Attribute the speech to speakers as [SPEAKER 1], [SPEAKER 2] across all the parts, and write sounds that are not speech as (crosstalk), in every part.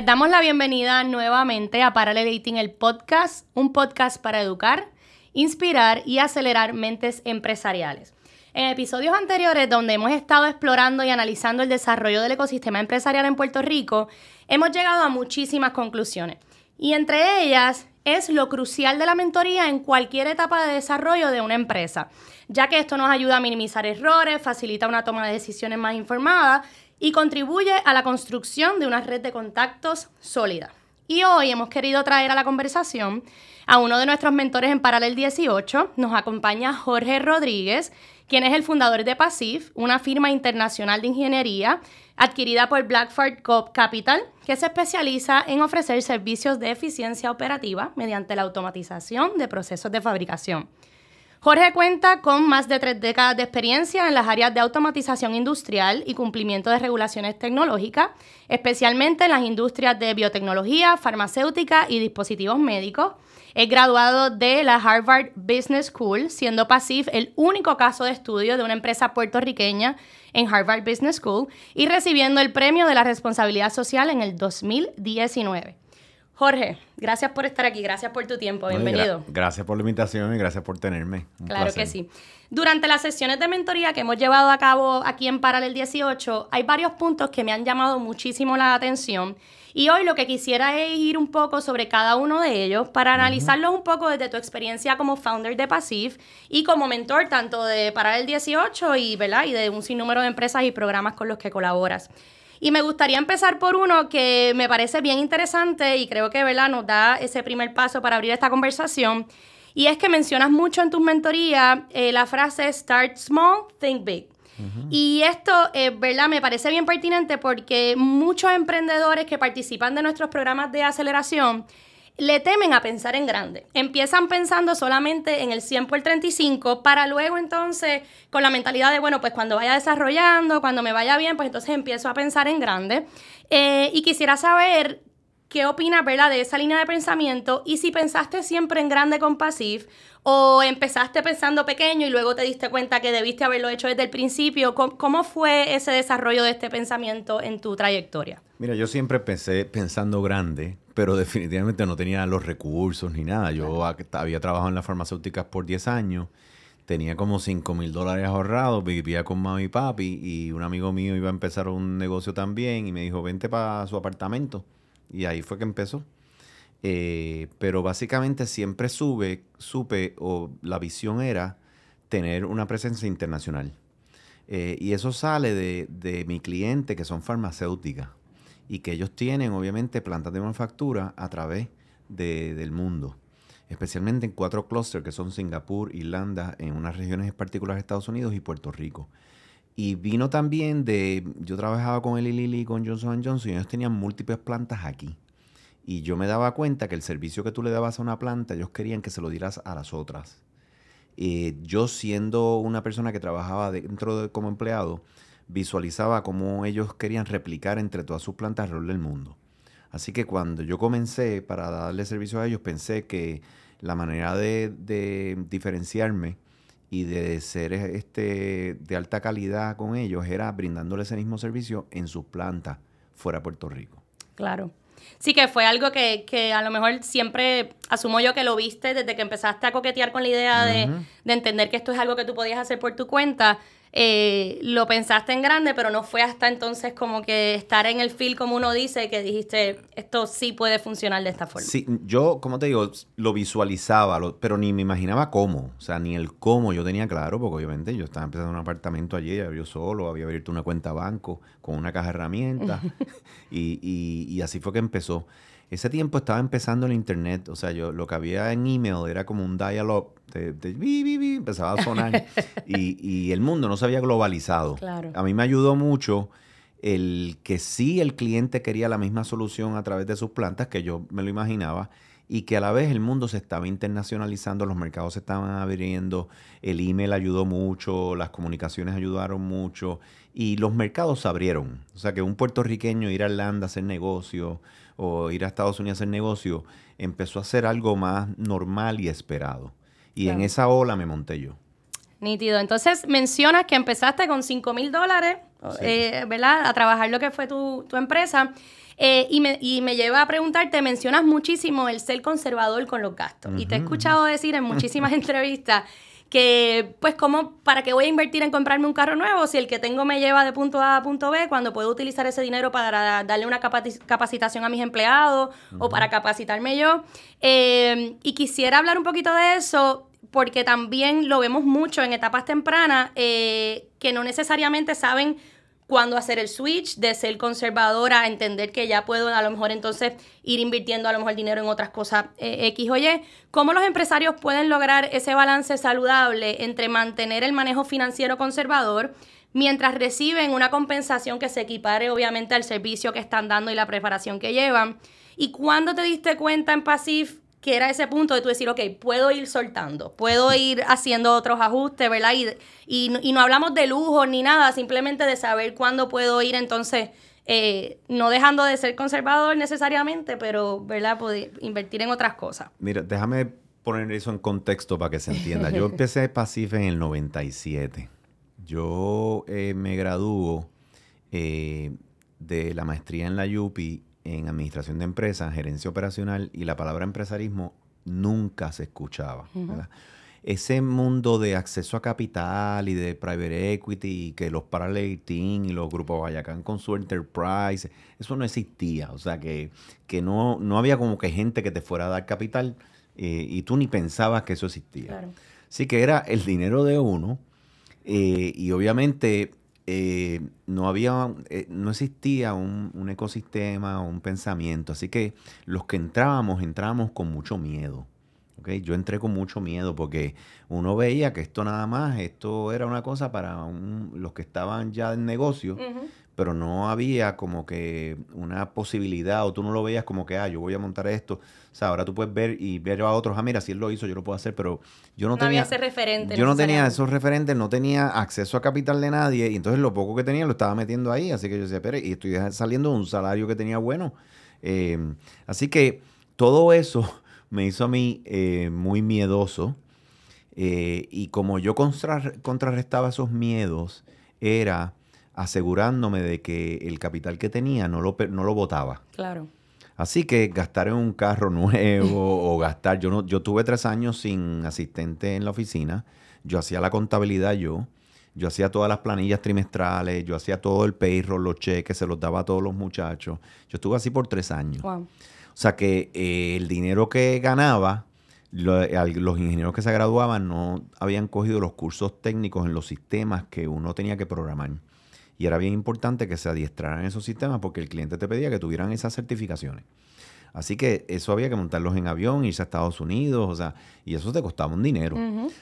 [SPEAKER 1] Les damos la bienvenida nuevamente a Parallel el podcast, un podcast para educar, inspirar y acelerar mentes empresariales. En episodios anteriores, donde hemos estado explorando y analizando el desarrollo del ecosistema empresarial en Puerto Rico, hemos llegado a muchísimas conclusiones. Y entre ellas es lo crucial de la mentoría en cualquier etapa de desarrollo de una empresa, ya que esto nos ayuda a minimizar errores, facilita una toma de decisiones más informada y contribuye a la construcción de una red de contactos sólida. Y hoy hemos querido traer a la conversación a uno de nuestros mentores en Paralel 18. Nos acompaña Jorge Rodríguez, quien es el fundador de PASIF, una firma internacional de ingeniería adquirida por Blackford Capital, que se especializa en ofrecer servicios de eficiencia operativa mediante la automatización de procesos de fabricación. Jorge cuenta con más de tres décadas de experiencia en las áreas de automatización industrial y cumplimiento de regulaciones tecnológicas, especialmente en las industrias de biotecnología, farmacéutica y dispositivos médicos. Es graduado de la Harvard Business School, siendo PASIF el único caso de estudio de una empresa puertorriqueña en Harvard Business School y recibiendo el premio de la responsabilidad social en el 2019. Jorge, gracias por estar aquí, gracias por tu tiempo, bienvenido.
[SPEAKER 2] gracias por la invitación y gracias por tenerme.
[SPEAKER 1] claro que sí. Durante las sesiones de mentoría que hemos llevado a cabo aquí en Paralel 18, hay varios puntos que me han llamado muchísimo la atención y hoy lo que quisiera es ir un poco sobre cada uno de ellos para analizarlos un poco desde tu experiencia como founder de Pasif y como mentor tanto de Paralel 18 y, ¿verdad? y de un sinnúmero de empresas y programas con los que colaboras. Y me gustaría empezar por uno que me parece bien interesante y creo que ¿verdad? nos da ese primer paso para abrir esta conversación. Y es que mencionas mucho en tus mentorías eh, la frase Start Small, Think Big. Y esto, eh, ¿verdad? Me parece bien pertinente porque muchos emprendedores que participan de nuestros programas de aceleración le temen a pensar en grande. Empiezan pensando solamente en el 100 por el 35 para luego entonces con la mentalidad de, bueno, pues cuando vaya desarrollando, cuando me vaya bien, pues entonces empiezo a pensar en grande. Eh, y quisiera saber qué opinas, ¿verdad?, de esa línea de pensamiento y si pensaste siempre en grande con Pasif o empezaste pensando pequeño y luego te diste cuenta que debiste haberlo hecho desde el principio. ¿Cómo, fue ese desarrollo de este pensamiento en tu trayectoria?
[SPEAKER 2] Mira, yo siempre pensé pensando grande, pero definitivamente no tenía los recursos ni nada. Yo había trabajado en las farmacéuticas por 10 años, tenía como 5 mil dólares ahorrados, vivía con mami y papi y un amigo mío iba a empezar un negocio también y me dijo, vente para su apartamento. Y ahí fue que empezó. Eh, pero básicamente siempre sube, supe o la visión era tener una presencia internacional. Eh, y eso sale de, de, mi cliente, que son farmacéuticas, y que ellos tienen obviamente plantas de manufactura a través de, del mundo, especialmente en cuatro clústeres que son Singapur, Irlanda, en unas regiones particulares de Estados Unidos y Puerto Rico. Y vino también de, yo trabajaba con Lilly y con Johnson Johnson y ellos tenían múltiples plantas aquí. Y yo me daba cuenta que el servicio que tú le dabas a una planta, ellos querían que se lo dieras a las otras. Eh, yo siendo una persona que trabajaba dentro de, como empleado, visualizaba cómo ellos querían replicar entre todas sus plantas alrededor del mundo. Así que cuando yo comencé para darle servicio a ellos, pensé que la manera de diferenciarme y de ser este, de alta calidad con ellos era brindándole ese mismo servicio en sus plantas fuera de Puerto Rico.
[SPEAKER 1] Claro. Sí, que fue algo que, que, a lo mejor siempre asumo yo que lo viste desde que empezaste a coquetear con la idea de, de, entender que esto es algo que tú podías hacer por tu cuenta. Eh, lo pensaste en grande, pero no fue hasta entonces como que estar en el feel, como uno dice, que dijiste, esto sí puede funcionar de esta forma.
[SPEAKER 2] Sí, yo, como te digo, lo visualizaba, pero ni me imaginaba cómo. O sea, ni el cómo yo tenía claro, porque obviamente yo estaba empezando un apartamento allí, yo solo, había abierto una cuenta banco con una caja de herramientas, (laughs) y, y, y así fue que empezó. Ese tiempo estaba empezando el internet, o sea, yo lo que había en email era como un dial-up de, de empezaba a sonar (laughs) y, y, el mundo no se había globalizado. A mí me ayudó mucho el que sí el cliente quería la misma solución a través de sus plantas que yo me lo imaginaba y que a la vez el mundo se estaba internacionalizando, los mercados se estaban abriendo, el email ayudó mucho, las comunicaciones ayudaron mucho y los mercados se abrieron. O sea que un puertorriqueño ir a Irlanda a hacer negocio, o ir a Estados Unidos a hacer negocio, empezó a ser algo más normal y esperado. Y en esa ola me monté yo.
[SPEAKER 1] nítido. Entonces mencionas que empezaste con 5 mil dólares, eh, ¿verdad? A trabajar lo que fue tu, tu empresa. Eh, y, me, y, me, lleva a preguntarte, mencionas muchísimo el ser conservador con los gastos. Y te he escuchado decir en muchísimas (laughs) entrevistas que, pues, ¿cómo, ¿para qué voy a invertir en comprarme un carro nuevo si el que tengo me lleva de punto A a punto B cuando puedo utilizar ese dinero para darle una capacitación a mis empleados o para capacitarme yo? Eh, y quisiera hablar un poquito de eso porque también lo vemos mucho en etapas tempranas eh, que no necesariamente saben cuándo hacer el switch de ser conservadora a entender que ya puedo a lo mejor entonces ir invirtiendo a lo mejor dinero en otras cosas eh, X o Y. ¿Cómo los empresarios pueden lograr ese balance saludable entre mantener el manejo financiero conservador mientras reciben una compensación que se equipare obviamente al servicio que están dando y la preparación que llevan? ¿Y cuándo te diste cuenta en Pasif que era ese punto de tú decir, ok, puedo ir soltando, puedo ir haciendo otros ajustes, ¿verdad? Y, y, no hablamos de lujo ni nada, simplemente de saber cuándo puedo ir entonces, eh, no dejando de ser conservador necesariamente, pero, ¿verdad? Poder invertir en otras cosas.
[SPEAKER 2] Mira, déjame poner eso en contexto para que se entienda. Yo (laughs) empecé Pacife en el 97. Yo eh, me graduó eh, de la maestría en la UPI en administración de empresas, gerencia operacional y la palabra empresarismo nunca se escuchaba. Ese mundo de acceso a capital y de private equity, que los parallel team y los grupos Guayacán con su enterprise, eso no existía. O sea, que, que no, no había como que gente que te fuera a dar capital eh, y tú ni pensabas que eso existía. Así que era el dinero de uno eh, y obviamente eh, no había, eh, no existía un, un, ecosistema, un pensamiento. Así que los que entrábamos, entrábamos con mucho miedo. ¿okay? Yo entré con mucho miedo porque uno veía que esto nada más, esto era una cosa para los que estaban ya en negocio, pero no había como que una posibilidad o tú no lo veías como que, ah, yo voy a montar esto. O sea, ahora tú puedes ver y ver a otros, ah, mira, si él lo hizo, yo lo puedo hacer, pero yo no, tenía...
[SPEAKER 1] ese referente.
[SPEAKER 2] Yo no tenía esos referentes, no tenía acceso a capital de nadie y entonces lo poco que tenía lo estaba metiendo ahí, así que yo decía, espera, y estoy saliendo de un salario que tenía bueno. Em, así que todo eso (laughs) me hizo a mí eh, muy miedoso eh, y como yo contrarrestaba esos miedos, era asegurándome de que el capital que tenía no lo, no lo botaba.
[SPEAKER 1] Claro.
[SPEAKER 2] Así que gastar en un carro (laughs) nuevo o gastar, yo no, yo tuve tres años sin asistente en la oficina, yo hacía la contabilidad yo, yo hacía todas las planillas trimestrales, yo hacía todo el payroll, los cheques, se los daba a todos los muchachos. Yo estuve así por tres años. O sea que eh, el dinero que ganaba, los ingenieros que se graduaban no habían cogido los cursos técnicos en los sistemas que uno tenía que programar. Y era bien importante que se adiestraran esos sistemas porque el cliente te pedía que tuvieran esas certificaciones. Así que eso había que montarlos en avión, irse a Estados Unidos, o sea, y eso te costaba un dinero.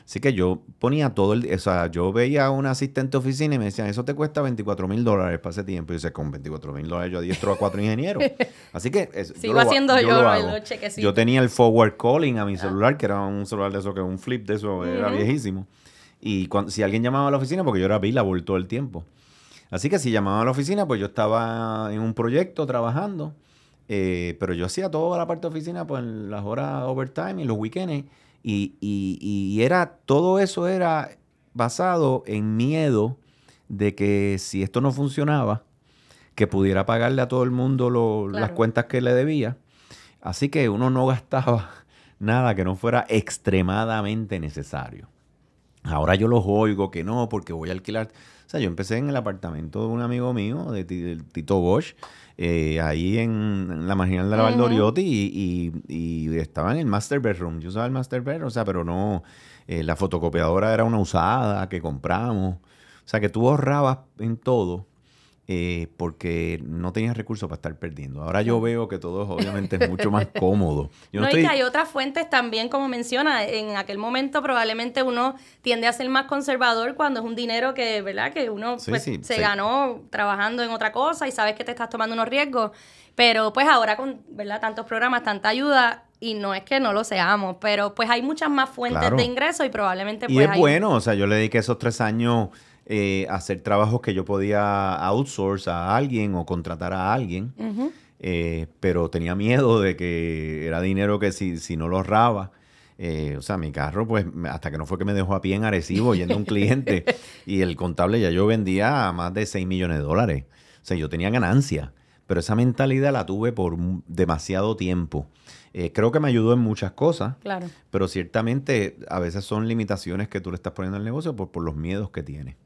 [SPEAKER 2] Así que yo ponía todo el, o sea, yo veía a un asistente de oficina y me decían, eso te cuesta 24 mil dólares para ese tiempo. Y yo decía, con 24 mil dólares yo adiestro a cuatro ingenieros. (laughs) Así que...
[SPEAKER 1] Sigo haciendo yo, yo,
[SPEAKER 2] yo tenía el forward calling a mi ah. celular, que era un celular de eso, que un flip de eso, era viejísimo. Y cuando, si alguien llamaba a la oficina, porque yo era billable todo el tiempo. Así que si llamaba a la oficina, pues yo estaba en un proyecto trabajando, eh, pero yo hacía toda la parte de oficina, pues en las horas overtime y los weekends, y, y, era, todo eso era basado en miedo de que si esto no funcionaba, que pudiera pagarle a todo el mundo las cuentas que le debía. Así que uno no gastaba (laughs) nada que no fuera extremadamente necesario. Ahora yo los oigo que no, porque voy a alquilar. O sea, yo empecé en el apartamento de un amigo mío, de, Tito Bosch, eh, ahí en, la marginal de la Valdoriotti, y, estaba en el master bedroom. Yo usaba el master bedroom, o sea, pero no, eh, la fotocopiadora era una usada que compramos. O sea, que tú ahorrabas en todo eh, porque no tenías recursos para estar perdiendo. Ahora yo veo que todo obviamente es mucho más cómodo. (laughs)
[SPEAKER 1] no, y que hay otras fuentes también, como menciona, en aquel momento probablemente uno tiende a ser más conservador cuando es un dinero que, ¿verdad? Que uno pues, se ganó trabajando en otra cosa y sabes que te estás tomando unos riesgos. Pero pues ahora con, ¿verdad? Tantos programas, tanta ayuda, y no es que no lo seamos, pero pues hay muchas más fuentes de ingresos y probablemente
[SPEAKER 2] pues... Y es bueno, o sea, yo le dediqué esos tres años eh, hacer trabajos que yo podía outsource a alguien o contratar a alguien, eh, pero tenía miedo de que era dinero que si, si no lo ahorraba, Eh, o sea, mi carro, pues, hasta que no fue que me dejó a pie en Arecibo yendo a un cliente (laughs) y el contable ya yo vendía a más de 6 millones de dólares. O sea, yo tenía ganancia, pero esa mentalidad la tuve por demasiado tiempo. Eh, creo que me ayudó en muchas cosas,
[SPEAKER 1] claro.
[SPEAKER 2] pero ciertamente a veces son limitaciones que tú le estás poniendo al negocio por, por los miedos que tiene.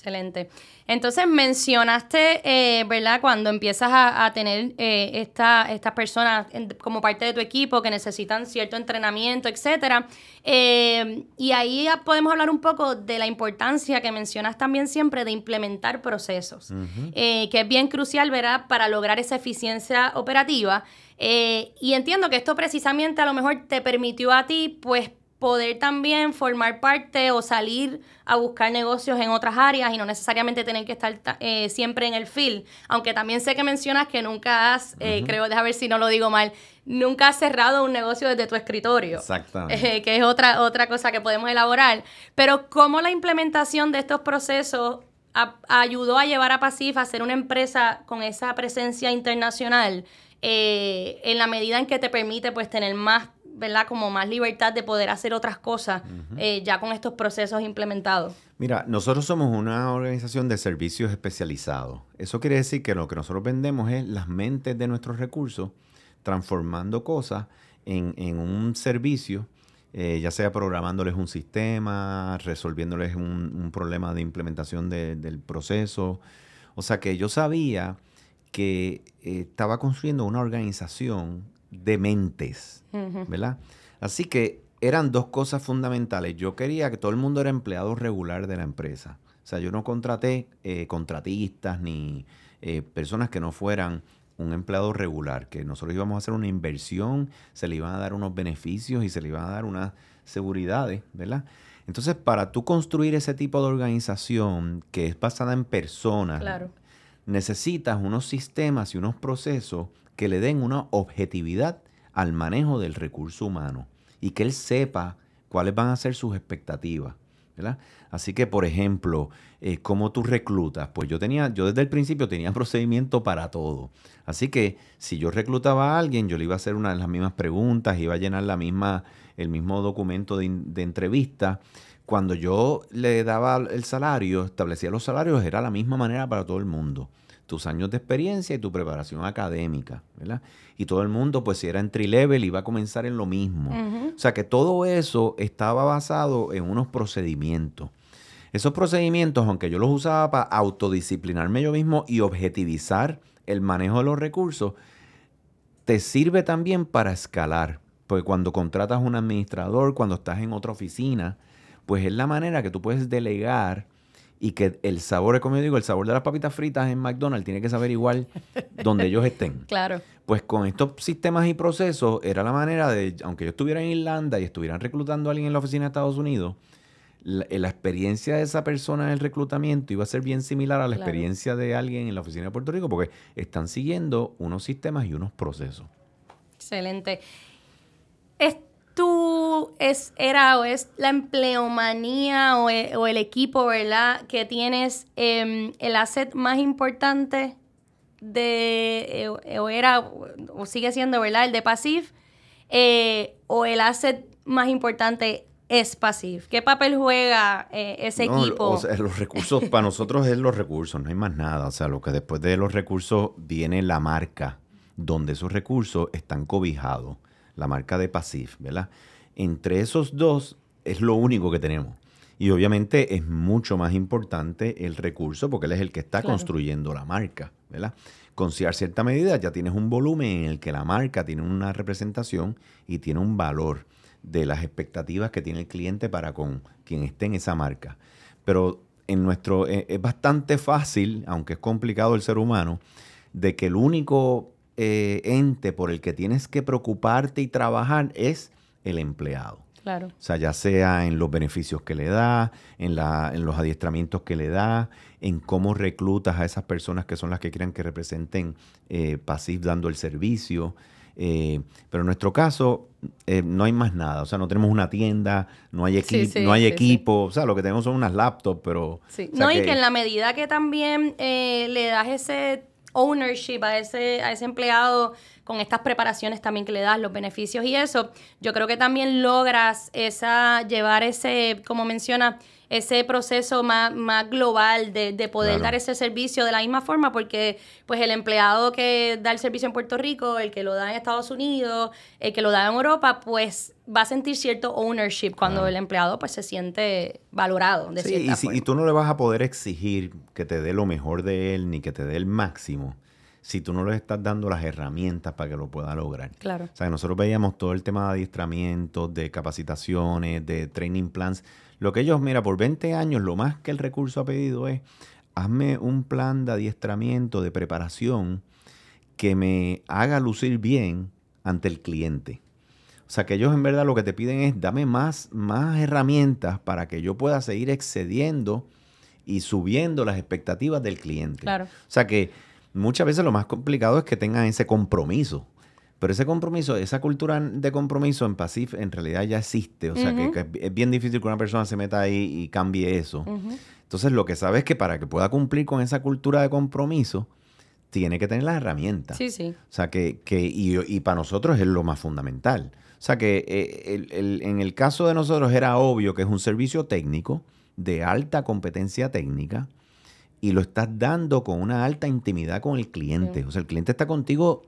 [SPEAKER 1] Excelente. Entonces mencionaste, eh, ¿verdad? Cuando empiezas a, tener eh, estas personas como parte de tu equipo que necesitan cierto entrenamiento, etcétera. Eh, y ahí podemos hablar un poco de la importancia que mencionas también siempre de implementar procesos, que es bien crucial, ¿verdad? Para lograr esa eficiencia operativa. y entiendo que esto precisamente a lo mejor te permitió a ti, pues, poder también formar parte o salir a buscar negocios en otras áreas y no necesariamente tener que estar eh, siempre en el field. Aunque también sé que mencionas que nunca has, eh, creo, déjame ver si no lo digo mal, nunca has cerrado un negocio desde tu escritorio.
[SPEAKER 2] Exactamente.
[SPEAKER 1] Eh, que es otra, otra cosa que podemos elaborar. Pero cómo la implementación de estos procesos ayudó a llevar a Pasif a ser una empresa con esa presencia internacional en la medida en que te permite pues tener más ¿verdad? Como más libertad de poder hacer otras cosas eh, ya con estos procesos implementados.
[SPEAKER 2] Mira, nosotros somos una organización de servicios especializados. Eso quiere decir que lo que nosotros vendemos es las mentes de nuestros recursos, transformando cosas en, un servicio, eh, ya sea programándoles un sistema, resolviéndoles un, problema de implementación del proceso. O sea que yo sabía que eh, estaba construyendo una organización de mentes, ¿verdad? Así que eran dos cosas fundamentales. Yo quería que todo el mundo era empleado regular de la empresa. O sea, yo no contraté eh, contratistas ni eh, personas que no fueran un empleado regular, que nosotros íbamos a hacer una inversión, se le iban a dar unos beneficios y se le iban a dar unas seguridades, ¿verdad? Entonces, para tú construir ese tipo de organización que es basada en personas, necesitas unos sistemas y unos procesos que le den una objetividad al manejo del recurso humano y que él sepa cuáles van a ser sus expectativas. ¿verdad? Así que, por ejemplo, eh, ¿cómo tú reclutas? Pues yo tenía, yo desde el principio tenía (laughs) procedimiento para todo. Así que si yo reclutaba a alguien, yo le iba a hacer una de las mismas preguntas, iba a llenar la misma, el mismo documento de, de entrevista. Cuando yo le daba el salario, establecía los salarios, era la misma manera para todo el mundo tus años de experiencia y tu preparación académica, ¿verdad? Y todo el mundo, pues si era entry level, iba a comenzar en lo mismo. O sea que todo eso estaba basado en unos procedimientos. Esos procedimientos, aunque yo los usaba para autodisciplinarme yo mismo y objetivizar el manejo de los recursos, te sirve también para escalar. Porque cuando contratas un administrador, cuando estás en otra oficina, pues es la manera que tú puedes delegar y que el sabor, como yo digo, el sabor de las papitas fritas en McDonald's tiene que saber igual donde ellos estén. (laughs)
[SPEAKER 1] Claro.
[SPEAKER 2] Pues con estos sistemas y procesos era la manera de, aunque yo estuviera en Irlanda y estuvieran reclutando a alguien en la oficina de Estados Unidos, la, eh, experiencia de esa persona en el reclutamiento iba a ser bien similar a la experiencia de alguien en la oficina de Puerto Rico porque están siguiendo unos sistemas y unos procesos.
[SPEAKER 1] Excelente tú es, era o es la empleomanía o, e, el, equipo, ¿verdad? Que tienes em, el asset más importante de, eh, o era, o sigue siendo, ¿verdad? El de Pasif, eh, o el asset más importante es Pasif. ¿Qué papel juega eh, ese equipo?
[SPEAKER 2] O sea, los recursos, para nosotros es los recursos, no hay más nada. O sea, lo que después de los recursos viene la marca, donde esos recursos están cobijados la marca de Pasif, ¿verdad? Entre esos dos es lo único que tenemos. Y obviamente es mucho más importante el recurso porque él es el que está construyendo la marca, ¿verdad? Con cierta medida ya tienes un volumen en el que la marca tiene una representación y tiene un valor de las expectativas que tiene el cliente para con quien esté en esa marca. Pero en nuestro eh, es bastante fácil, aunque es complicado el ser humano, de que el único eh, ente por el que tienes que preocuparte y trabajar es el empleado.
[SPEAKER 1] Claro.
[SPEAKER 2] O sea, ya sea en los beneficios que le da, en, la, en los adiestramientos que le da, en cómo reclutas a esas personas que son las que quieran que representen eh, dando el servicio. Eh, pero en nuestro caso eh, no hay más nada, o sea, no tenemos una tienda, no hay, no hay equipo, o sea, lo que tenemos son unas laptops, pero...
[SPEAKER 1] no, y que en la medida que también le das ese ownership a ese, a ese empleado con estas preparaciones también que le das, los beneficios y eso, yo creo que también logras esa, llevar ese, como menciona, ese proceso más, más global de, de poder dar ese servicio de la misma forma, porque pues el empleado que da el servicio en Puerto Rico, el que lo da en Estados Unidos, el que lo da en Europa, pues va a sentir cierto ownership cuando el empleado pues se siente valorado de
[SPEAKER 2] sí, y, y tú no le vas a poder exigir que te dé lo mejor de él ni que te dé el máximo si tú no le estás dando las herramientas para que lo pueda lograr.
[SPEAKER 1] Claro.
[SPEAKER 2] O sea, nosotros veíamos todo el tema de adiestramientos, de capacitaciones, de training plans. Lo que ellos, mira, por 20 años, lo más que el recurso ha pedido es, hazme un plan de adiestramiento, de preparación, que me haga lucir bien ante el cliente. O sea, que ellos en verdad lo que te piden es, dame más, más herramientas para que yo pueda seguir excediendo y subiendo las expectativas del cliente.
[SPEAKER 1] Claro. O
[SPEAKER 2] sea, que muchas veces lo más complicado es que tengan ese compromiso. Pero ese compromiso, esa cultura de compromiso en PASIF en realidad ya existe. O sea, que, es bien difícil que una persona se meta ahí y cambie eso. Entonces, lo que sabes es que para que pueda cumplir con esa cultura de compromiso, tiene que tener las herramientas.
[SPEAKER 1] Sí, sí.
[SPEAKER 2] O sea, que, que y, para nosotros es lo más fundamental. O sea, que eh, en el caso de nosotros era obvio que es un servicio técnico de alta competencia técnica y lo estás dando con una alta intimidad con el cliente. O sea, el cliente está contigo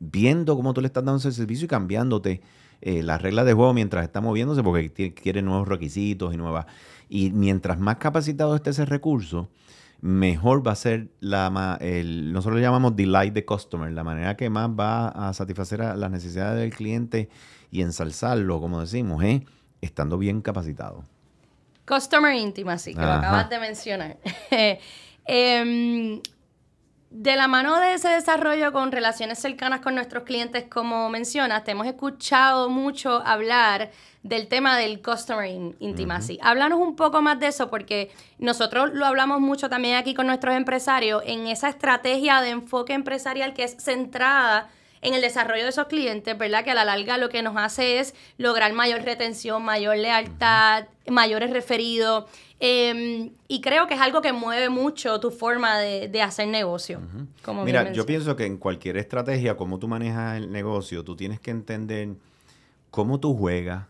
[SPEAKER 2] viendo cómo tú le estás dando ese servicio y cambiándote eh, las reglas de juego mientras está moviéndose porque quiere nuevos requisitos y nuevas. Y mientras más capacitado esté ese recurso, mejor va a ser la el, nosotros le llamamos delight the customer, la manera que más va a satisfacer las necesidades del cliente y ensalzarlo, como decimos, ¿eh? estando bien capacitado.
[SPEAKER 1] Customer intimacy, que lo acabas de mencionar. (laughs) Em, de la mano de ese desarrollo con relaciones cercanas con nuestros clientes, como mencionas, te hemos escuchado mucho hablar del tema del customer intimacy. Háblanos un poco más de eso, porque nosotros lo hablamos mucho también aquí con nuestros empresarios, en esa estrategia de enfoque empresarial que es centrada en el desarrollo de esos clientes, ¿verdad? Que a la larga lo que nos hace es lograr mayor retención, mayor lealtad, mayores referidos. Em, y creo que es algo que mueve mucho tu forma de, hacer negocio.
[SPEAKER 2] Mira, yo pienso que en cualquier estrategia, como tú manejas el negocio, tú tienes que entender cómo tú juegas,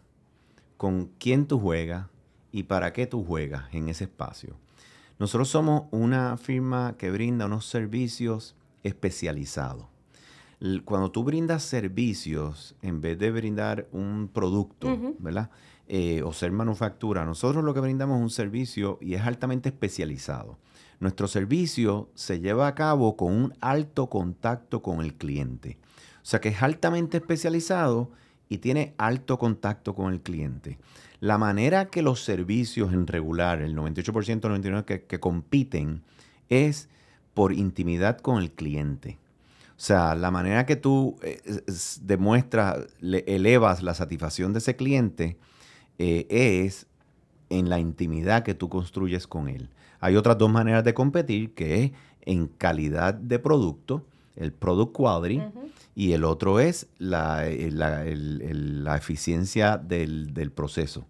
[SPEAKER 2] con quién tú juegas y para qué tú juegas en ese espacio. Nosotros somos una firma que brinda unos servicios especializados cuando tú brindas servicios, en vez de brindar un producto, ¿verdad? Eh, o ser manufactura, nosotros lo que brindamos es un servicio y es altamente especializado. Nuestro servicio se lleva a cabo con un alto contacto con el cliente. O sea que es altamente especializado y tiene alto contacto con el cliente. La manera que los servicios en regular, el 98%, 99% que, que compiten, es por intimidad con el cliente. O sea, la manera que tú eh, demuestras, elevas la satisfacción de ese cliente eh, es en la intimidad que tú construyes con él. Hay otras dos maneras de competir, que es en calidad de producto, el product quality, y el otro es la, eh, eficiencia del, proceso.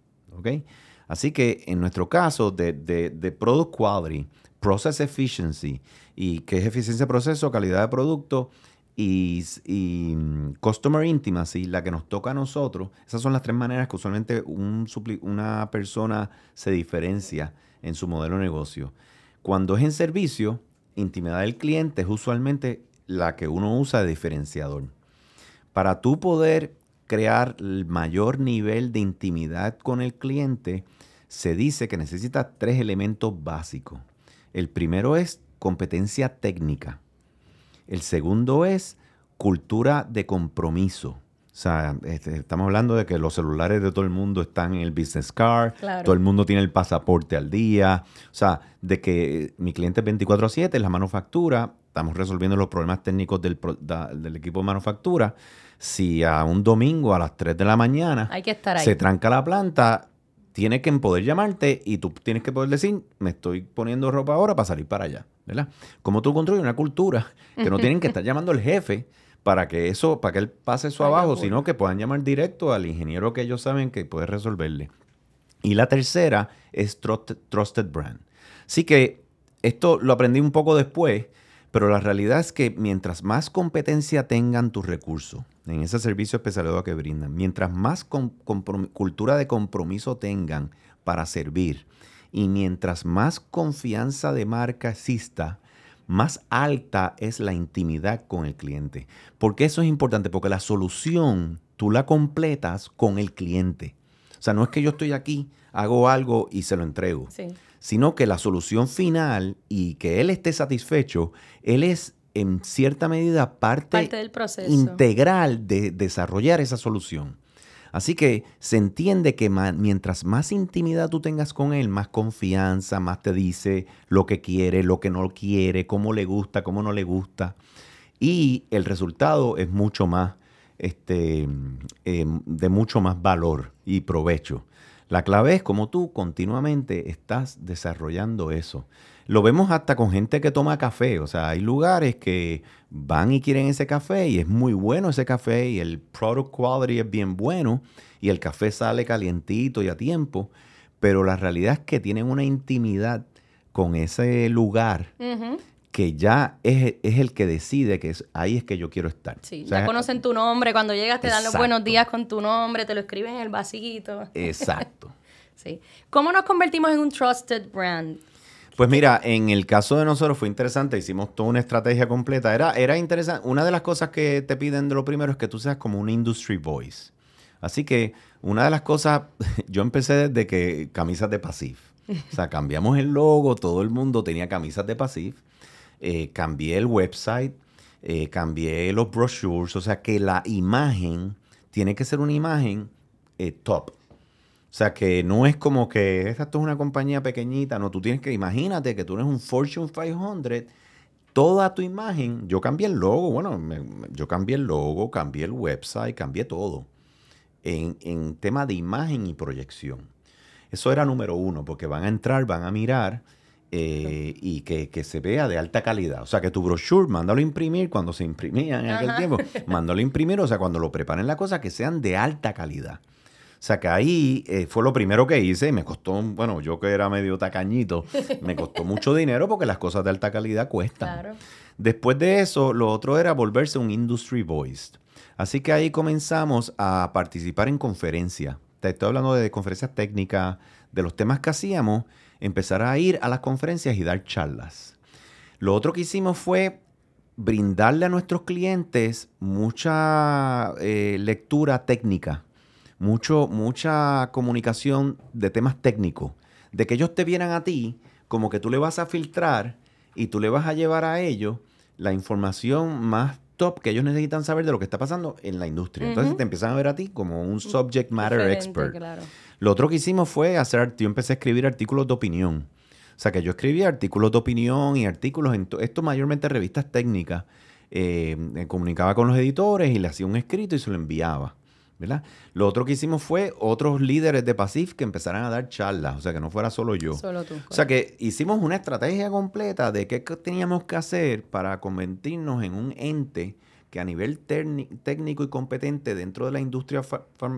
[SPEAKER 2] Así que en nuestro caso de, de product quality, process efficiency y qué es eficiencia de proceso, calidad de producto y, mm, customer intimacy, la que nos toca a nosotros. Esas son las tres maneras que usualmente una persona se diferencia en su modelo de negocio. Cuando es en servicio, intimidad del cliente es usualmente la que uno usa de diferenciador. Para tú poder crear el mayor nivel de intimidad con el cliente, se dice que necesita tres elementos básicos. El primero es competencia técnica. El segundo es cultura de compromiso. O sea, este, estamos hablando de que los celulares de todo el mundo están en el business card, todo el mundo tiene el pasaporte al día. O sea, de que mi cliente es 24 a 7, la manufactura, estamos resolviendo los problemas técnicos del, del equipo de manufactura. Si a un domingo a las 3 de la mañana se tranca la planta, tiene que poder llamarte y tú tienes que poder decir, me estoy poniendo ropa ahora para salir para allá. ¿verdad? Como tú construyes una cultura que no tienen que estar llamando al jefe para que eso, para que él pase eso abajo, sino que puedan llamar directo al ingeniero que ellos saben que puede resolverle. Y la tercera es Trusted, Brand. Así que esto lo aprendí un poco después, Pero la realidad es que mientras más competencia tengan tus recursos en ese servicio especializado que brindan, mientras más cultura de compromiso tengan para servir y mientras más confianza de marca exista, más alta es la intimidad con el cliente. Porque eso es importante, porque la solución tú la completas con el cliente. O sea, no es que yo estoy aquí, hago algo y se lo entrego. Sino que la solución final y que él esté satisfecho, él es en cierta medida parte,
[SPEAKER 1] del proceso.
[SPEAKER 2] integral de desarrollar esa solución. Así que se entiende que mientras más intimidad tú tengas con él, más confianza, más te dice lo que quiere, lo que no quiere, cómo le gusta, cómo no le gusta. Y el resultado es mucho más, este, em, de mucho más valor y provecho. La clave es cómo tú continuamente estás desarrollando eso. Lo vemos hasta con gente que toma café. O sea, hay lugares que van y quieren ese café y es muy bueno ese café y el product quality es bien bueno y el café sale calientito y a tiempo. Pero la realidad es que tienen una intimidad con ese lugar que ya es, el que decide que es, ahí es que yo quiero estar.
[SPEAKER 1] Sí, ya conocen tu nombre, cuando llegas te dan los buenos días con tu nombre, te lo escriben en el vasito.
[SPEAKER 2] Exacto. (laughs)
[SPEAKER 1] sí. ¿Cómo nos convertimos en un trusted brand?
[SPEAKER 2] Pues mira, en el caso de nosotros fue interesante, hicimos toda una estrategia completa. Era, era interesante. Una de las cosas que te piden de lo primero es que tú seas como un industry voice. Así que una de las cosas, (laughs) yo empecé desde que camisas de Pasif. O sea, cambiamos el logo, todo el mundo tenía camisas de Pasif. Eh, cambié el website, eh, cambié los brochures. O sea, que la imagen tiene que ser una imagen eh, top. O sea, que no es como que esta es una compañía pequeñita, no, tú tienes que, imagínate que tú eres un Fortune 500, toda tu imagen, yo cambié el logo, bueno, yo cambié el logo, cambié el website, cambié todo en, en tema de imagen y proyección. Eso era número uno, porque van a entrar, van a mirar eh, y que, que, se vea de alta calidad. O sea, que tu brochure, mándalo a imprimir cuando se imprimía en aquel tiempo, (laughs) mándalo a imprimir, o sea, cuando lo preparen la cosa, que sean de alta calidad. O sea que ahí eh, fue lo primero que hice. Me costó, bueno, yo que era medio tacañito, me costó (laughs) mucho dinero porque las cosas de alta calidad cuestan. Después de eso, lo otro era volverse un industry voice. Así que ahí comenzamos a participar en conferencias. Te estoy hablando de conferencias técnicas, de los temas que hacíamos, empezar a ir a las conferencias y dar charlas. Lo otro que hicimos fue brindarle a nuestros clientes mucha eh, lectura técnica mucho, mucha comunicación de temas técnicos, de que ellos te vieran a ti como que tú le vas a filtrar y tú le vas a llevar a ellos la información más top que ellos necesitan saber de lo que está pasando en la industria. Entonces te empiezan a ver a ti como un subject matter expert. Lo otro que hicimos fue hacer, yo empecé a escribir artículos de opinión. O sea que yo escribía artículos de opinión y artículos en esto mayormente revistas técnicas. Eh, comunicaba con los editores y le hacía un escrito y se lo enviaba. Lo otro que hicimos fue otros líderes de PASIF que empezaran a dar charlas, o sea, que no fuera solo yo.
[SPEAKER 1] Solo tú.
[SPEAKER 2] O sea, que hicimos una estrategia completa de qué teníamos que hacer para convertirnos en un ente que a nivel técnico y competente dentro de la industria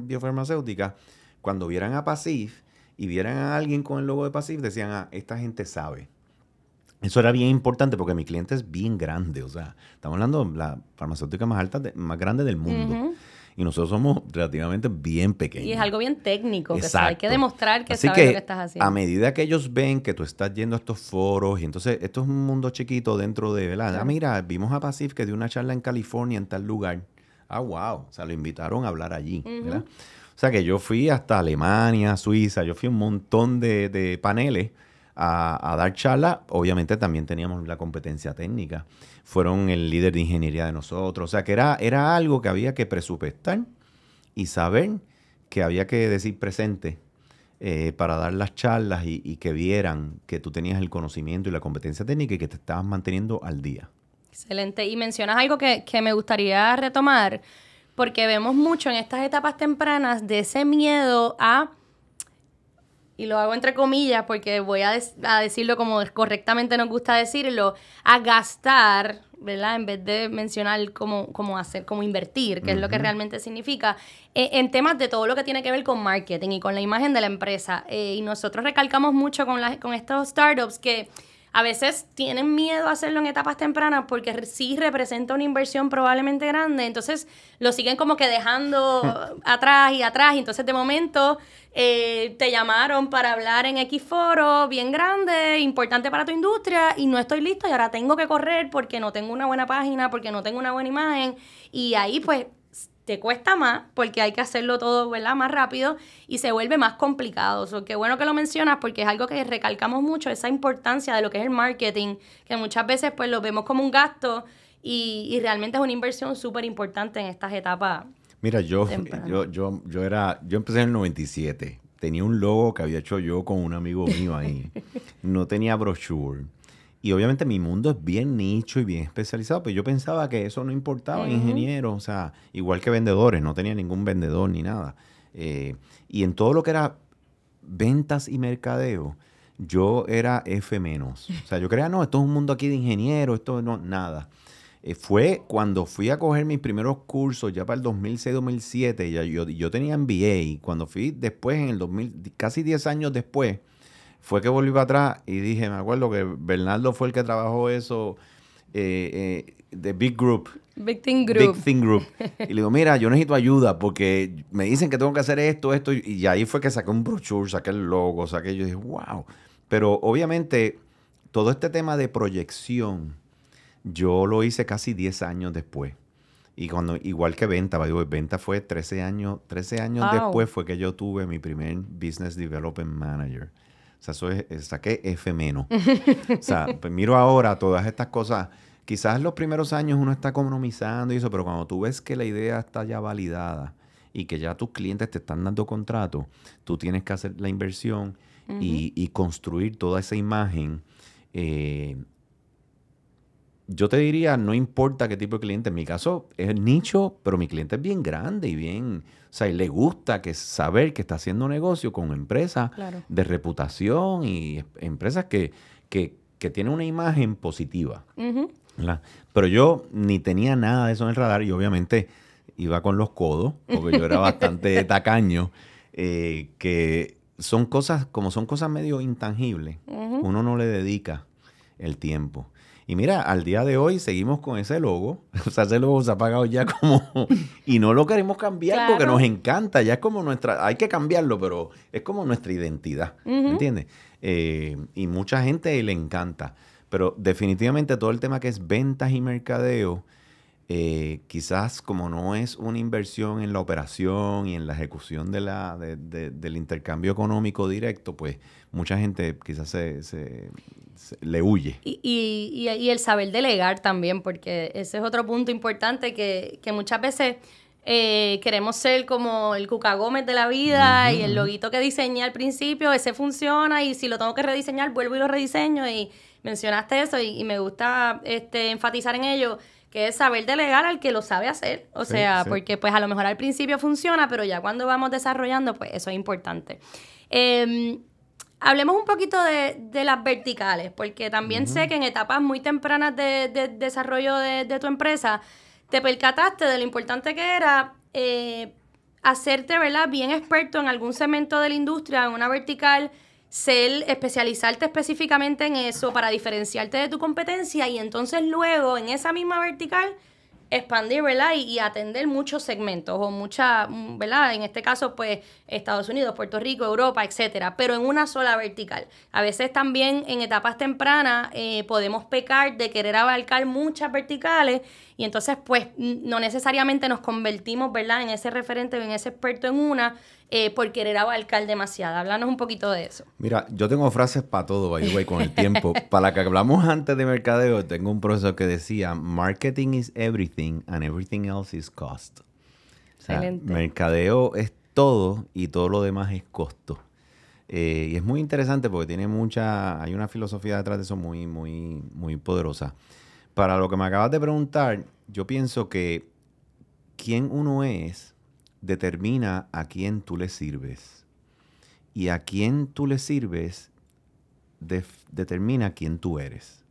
[SPEAKER 2] biofarmacéutica, cuando vieran a PASIF y vieran a alguien con el logo de PASIF, decían, ah, esta gente sabe. Eso era bien importante porque mi cliente es bien grande, o sea, estamos hablando de la farmacéutica más alta, más grande del mundo y nosotros somos relativamente bien pequeños.
[SPEAKER 1] Y es algo bien técnico, que hay que demostrar que
[SPEAKER 2] sabes lo que estás haciendo. A medida que ellos ven que tú estás yendo a estos foros, y entonces esto es un mundo chiquito dentro de, ¿verdad? Ah, mira, vimos a Pasif que dio una charla en California en tal lugar. Ah, wow. O sea, lo invitaron a hablar allí, ¿verdad? O sea, que yo fui hasta Alemania, Suiza, yo fui a un montón de, de paneles a, dar charla. Obviamente también teníamos la competencia técnica. Fueron el líder de ingeniería de nosotros. O sea que era, era algo que había que presupuestar y saber que había que decir presente eh, para dar las charlas y, que vieran que tú tenías el conocimiento y la competencia técnica y que te estabas manteniendo al día.
[SPEAKER 1] Excelente. Y mencionas algo que, que me gustaría retomar, porque vemos mucho en estas etapas tempranas de ese miedo a y lo hago entre comillas porque voy a, decirlo como correctamente nos gusta decirlo, a gastar, ¿verdad? En vez de mencionar cómo, cómo hacer, cómo invertir, que es lo que realmente significa, eh, en temas de todo lo que tiene que ver con marketing y con la imagen de la empresa. Eh, y nosotros recalcamos mucho con, con estos startups que a veces tienen miedo a hacerlo en etapas tempranas porque sí representa una inversión probablemente grande, entonces lo siguen como que dejando (laughs) atrás y atrás, y entonces de momento eh, te llamaron para hablar en X foro bien grande, importante para tu industria, y no estoy listo y ahora tengo que correr porque no tengo una buena página, porque no tengo una buena imagen, y ahí pues te cuesta más porque hay que hacerlo todo, ¿verdad? Más rápido y se vuelve más complicado. So, qué bueno que lo mencionas porque es algo que recalcamos mucho, esa importancia de lo que es el marketing, que muchas veces pues lo vemos como un gasto y, realmente es una inversión súper importante en estas etapas.
[SPEAKER 2] Mira, yo, yo, yo, yo, era, yo empecé en el 97. Tenía un logo que había hecho yo con un amigo mío ahí. (laughs) No tenía brochure. Y obviamente mi mundo es bien nicho y bien especializado, pero yo pensaba que eso no importaba, ingeniero, o sea, igual que vendedores, no tenía ningún vendedor ni nada. Eh, y en todo lo que era ventas y mercadeo, yo era F menos. O sea, yo creía, no, esto es un mundo aquí de ingeniero, esto no, nada. Eh, fue cuando fui a coger mis primeros cursos, ya para el 2006-2007, ya yo, yo tenía MBA, cuando fui después, en el 2000, casi 10 años después, fue que volví para atrás y dije, me acuerdo que Bernardo fue el que trabajó eso eh, eh, de Big Group.
[SPEAKER 1] Big Thing Group.
[SPEAKER 2] Big Thing Group. (laughs) Y le digo, mira, yo necesito ayuda porque me dicen que tengo que hacer esto, esto. Y ahí fue que saqué un brochure, saqué el logo, saqué. Yo dije, wow. Pero obviamente, todo este tema de proyección, yo lo hice casi 10 años después. Y cuando, igual que venta, digo, venta fue 13 años, 13 años después fue que yo tuve mi primer Business Development Manager. O sea, eso es, saqué F menos. o sea, (laughs) pues miro ahora todas estas cosas. Quizás los primeros años uno está economizando y eso, pero cuando tú ves que la idea está ya validada y que ya tus clientes te están dando contrato, tú tienes que hacer la inversión y, construir toda esa imagen. Eh, yo te diría, no importa qué tipo de cliente, en mi caso es nicho, pero mi cliente es bien grande y bien, o sea, y le gusta que saber que está haciendo negocio con empresas de reputación y empresas que, que, tienen una imagen positiva. Pero yo ni tenía nada de eso en el radar y obviamente iba con los codos, porque yo era (laughs) bastante tacaño, eh, que son cosas, como son cosas medio intangibles, uno no le dedica el tiempo. Y mira, al día de hoy seguimos con ese logo. (laughs) O sea, ese logo se ha pagado ya como... (laughs) Y no lo queremos cambiar porque nos encanta. Ya es como nuestra... Hay que cambiarlo, pero es como nuestra identidad. ¿Entiendes? Eh, y mucha gente le encanta. Pero definitivamente todo el tema que es ventas y mercadeo, eh, quizás como no es una inversión en la operación y en la ejecución de la, del intercambio económico directo, pues mucha gente quizás se, le huye.
[SPEAKER 1] Y, y, y, el saber delegar también, porque ese es otro punto importante que, que muchas veces eh, queremos ser como el Cuca Gómez de la vida y el loguito que diseñé al principio, ese funciona y si lo tengo que rediseñar, vuelvo y lo rediseño y mencionaste eso y, me gusta este, enfatizar en ello que es saber delegar al que lo sabe hacer. O sea, porque pues a lo mejor al principio funciona, pero ya cuando vamos desarrollando, pues eso es importante. Eh, Hablemos un poquito de, las verticales, porque también sé que en etapas muy tempranas de, desarrollo de, tu empresa, te percataste de lo importante que era eh, hacerte, ¿verdad?, bien experto en algún segmento de la industria, en una vertical, ser, especializarte específicamente en eso para diferenciarte de tu competencia y entonces luego en esa misma vertical expandir, ¿verdad? Y, atender muchos segmentos o mucha, ¿verdad? En este caso, pues Estados Unidos, Puerto Rico, Europa, etcétera, pero en una sola vertical. A veces también en etapas tempranas eh, podemos pecar de querer abarcar muchas verticales y entonces, pues, no necesariamente nos convertimos, ¿verdad? En ese referente o en ese experto en una eh, por querer abarcar demasiado. Háblanos un poquito de eso.
[SPEAKER 2] Mira, yo tengo frases para todo, by the con el tiempo. (laughs) para la que hablamos antes de mercadeo, tengo un profesor que decía, marketing is everything and everything else is cost. O sea, mercadeo es todo y todo lo demás es costo. Eh, y es muy interesante porque tiene mucha, hay una filosofía detrás de eso muy, muy, muy poderosa. Para lo que me acabas de preguntar, yo pienso que quién uno es determina a quién tú le sirves. Y a quién tú le sirves determina quién tú eres.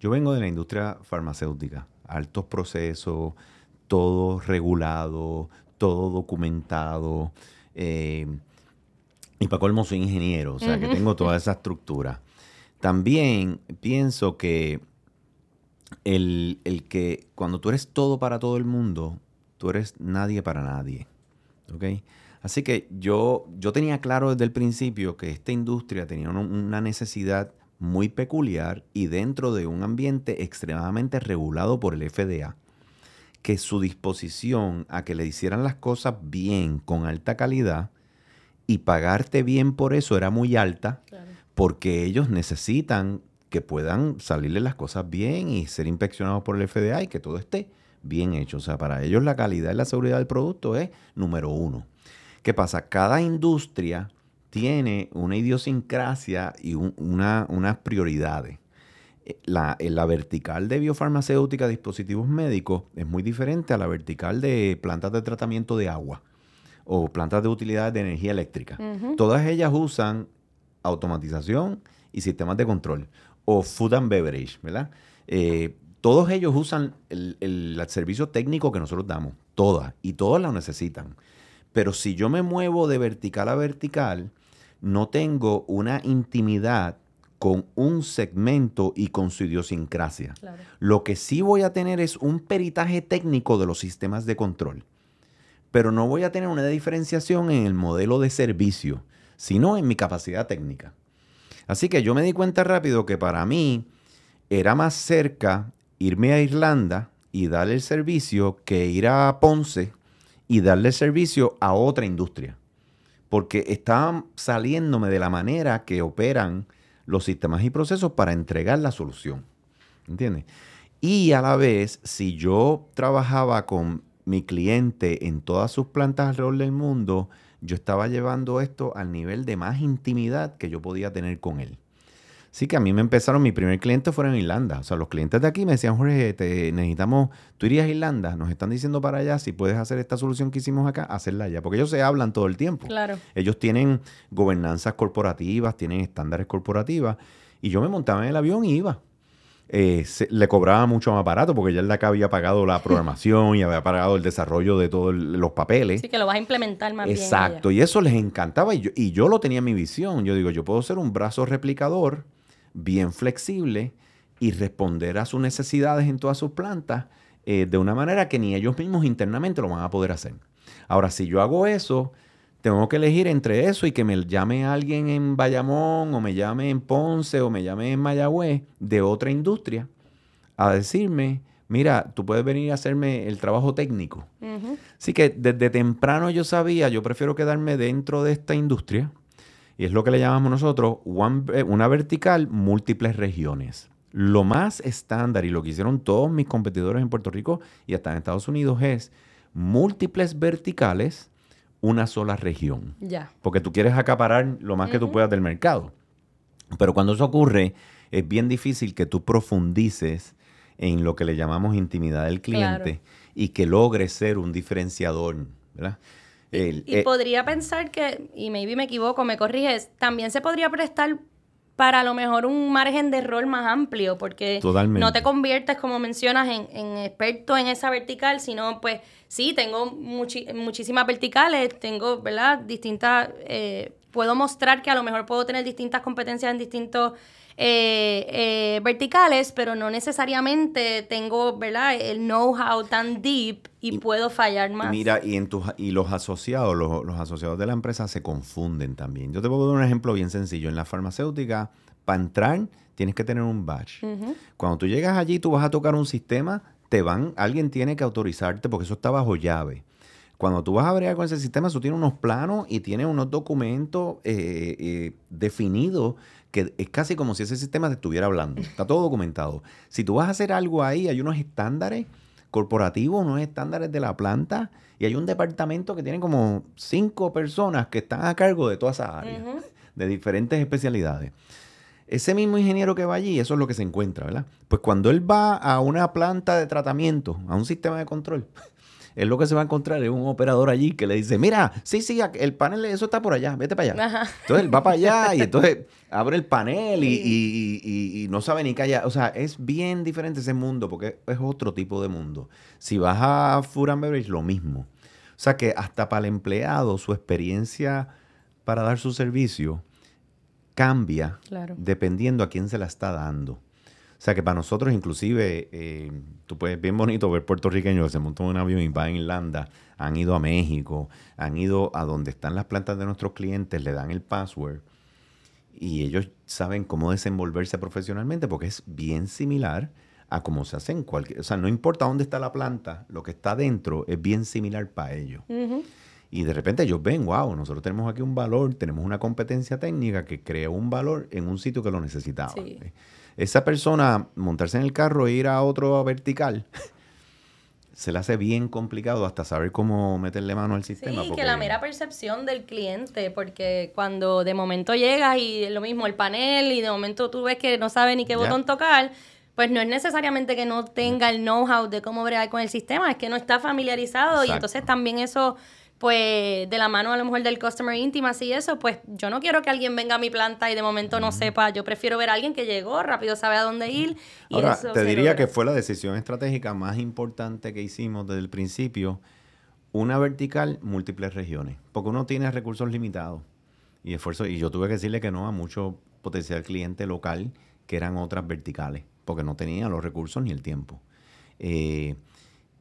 [SPEAKER 2] Yo vengo de la industria farmacéutica, altos procesos, todo regulado, todo documentado. Eh, y para colmo soy ingeniero, o sea que tengo toda esa estructura. También pienso que el, el, que cuando tú eres todo para todo el mundo, tú eres nadie para nadie. ¿Ok? Así que yo, yo tenía claro desde el principio que esta industria tenía una necesidad muy peculiar y dentro de un ambiente extremadamente regulado por el FDA, que su disposición a que le hicieran las cosas bien, con alta calidad, y pagarte bien por eso era muy alta, porque ellos necesitan que puedan salirle las cosas bien y ser inspeccionados por el FDA y que todo esté bien hecho. O sea, para ellos la calidad y la seguridad del producto es número uno. ¿Qué pasa? Cada industria tiene una idiosincrasia y unas prioridades. Eh, la, eh, la, vertical de biofarmacéutica, dispositivos médicos, es muy diferente a la vertical de plantas de tratamiento de agua o plantas de utilidades de energía eléctrica. Todas ellas usan automatización y sistemas de control o food and beverage, ¿verdad? Eh, todos ellos usan el, el, servicio técnico que nosotros damos, todas, y todas lo necesitan. Pero si yo me muevo de vertical a vertical, no tengo una intimidad con un segmento y con su idiosincrasia. Lo que sí voy a tener es un peritaje técnico de los sistemas de control, pero no voy a tener una diferenciación en el modelo de servicio, sino en mi capacidad técnica. Así que yo me di cuenta rápido que para mí era más cerca irme a Irlanda y darle el servicio que ir a Ponce y darle servicio a otra industria. Porque estaban saliéndome de la manera que operan los sistemas y procesos para entregar la solución. ¿Entiendes? Y a la vez, si yo trabajaba con mi cliente en todas sus plantas alrededor del mundo, yo estaba llevando esto al nivel de más intimidad que yo podía tener con él. Sí, que a mí me empezaron, mi primer cliente fue en Irlanda. O sea, los clientes de aquí me decían, Jorge, te necesitamos, tú irías a Irlanda, nos están diciendo para allá, si puedes hacer esta solución que hicimos acá, hacerla allá. Porque ellos se hablan todo el tiempo.
[SPEAKER 1] Claro.
[SPEAKER 2] Ellos tienen gobernanzas corporativas, tienen estándares corporativas. Y yo me montaba en el avión y iba. Eh, le cobraba mucho más barato porque ya el de acá había pagado la (laughs) programación y había pagado el desarrollo de todos los papeles.
[SPEAKER 1] Sí, que lo vas a implementar más
[SPEAKER 2] Exacto. bien. Exacto, y eso les encantaba y yo, y yo lo tenía en mi visión. Yo digo, yo puedo ser un brazo replicador bien flexible y responder a sus necesidades en todas sus plantas eh, de una manera que ni ellos mismos internamente lo van a poder hacer. Ahora, si yo hago eso, tengo que elegir entre eso y que me llame alguien en Bayamón o me llame en Ponce o me llame en Mayagüez de otra industria a decirme, mira, tú puedes venir a hacerme el trabajo técnico. Así que desde temprano yo sabía, yo prefiero quedarme dentro de esta industria y es lo que le llamamos nosotros eh, una vertical, múltiples regiones. Lo más estándar y lo que hicieron todos mis competidores en Puerto Rico y hasta en Estados Unidos es múltiples verticales, una sola región.
[SPEAKER 1] Ya.
[SPEAKER 2] Porque tú quieres acaparar lo más que tú puedas del mercado. Pero cuando eso ocurre, es bien difícil que tú profundices en lo que le llamamos intimidad del cliente y que logres ser un diferenciador, ¿verdad?
[SPEAKER 1] y eh, podría pensar que, y maybe me equivoco, me corriges, también se podría prestar para a lo mejor un margen de rol más amplio, porque no te conviertes, como mencionas, en, experto en esa vertical, sino pues sí, tengo muchísimas verticales, tengo, ¿verdad? Distintas, eh, puedo mostrar que a lo mejor puedo tener distintas competencias en distintos eh, eh, verticales, pero no necesariamente tengo, ¿verdad? El know-how tan deep y, puedo fallar más.
[SPEAKER 2] Mira, y, en tus, y los asociados, los, asociados de la empresa se confunden también. Yo te puedo dar un ejemplo bien sencillo. En la farmacéutica, para entrar, tienes que tener un badge. Cuando tú llegas allí, tú vas a tocar un sistema, te van, alguien tiene que autorizarte porque eso está bajo llave. Cuando tú vas a bregar con ese sistema, tú tienes unos planos y tienes unos documentos eh, eh, definidos que es casi como si ese sistema te estuviera hablando. Está todo documentado. Si tú vas a hacer algo ahí, hay unos estándares corporativos, unos estándares de la planta, y hay un departamento que tiene como cinco personas que están a cargo de todas esas áreas, de diferentes especialidades. Ese mismo ingeniero que va allí, eso es lo que se encuentra, ¿verdad? Pues cuando él va a una planta de tratamiento, a un sistema de control, es lo que se va a encontrar es un operador allí que le dice, mira, sí, sí, el panel, eso está por allá, vete para allá. Entonces él va para allá y entonces (laughs) abre el panel y, no sabe ni callar. O sea, es bien diferente ese mundo porque es otro tipo de mundo. Si vas a Food and Beverage, lo mismo. O sea que hasta para el empleado, su experiencia para dar su servicio cambia
[SPEAKER 1] Claro.
[SPEAKER 2] dependiendo a quién se la está dando. O sea que para nosotros inclusive, eh, tú puedes, bien bonito ver puertorriqueños que se montan un avión y van a Irlanda, han ido a México, han ido a donde están las plantas de nuestros clientes, le dan el password y ellos saben cómo desenvolverse profesionalmente porque es bien similar a cómo se hace en cualquier... O sea, no importa dónde está la planta, lo que está dentro es bien similar para ellos. Y de repente ellos ven, wow, nosotros tenemos aquí un valor, tenemos una competencia técnica que crea un valor en un sitio que lo necesitaba.
[SPEAKER 1] Sí.
[SPEAKER 2] Esa persona montarse en el carro e ir a otro vertical, (laughs) se le hace bien complicado hasta saber cómo meterle mano al sistema.
[SPEAKER 1] Sí,
[SPEAKER 2] porque-
[SPEAKER 1] que la mera percepción del cliente, porque cuando de momento llegas y lo mismo el panel y de momento tú ves que no sabe ni qué botón tocar, pues no es necesariamente que no tenga el know-how de cómo bregar con el sistema, es que no está familiarizado y entonces también eso, pues de la mano a lo mejor del customer intimacy y eso, pues yo no quiero que alguien venga a mi planta y de momento no sepa, yo prefiero ver a alguien que llegó, rápido sabe a dónde ir y
[SPEAKER 2] Ahora,
[SPEAKER 1] eso
[SPEAKER 2] te diría
[SPEAKER 1] logra.
[SPEAKER 2] que fue la decisión estratégica más importante que hicimos desde el principio. Una vertical, múltiples regiones, porque uno tiene recursos limitados y esfuerzo. Y yo tuve que decirle que no a mucho potencial cliente local que eran otras verticales, porque no tenía los recursos ni el tiempo. Eh,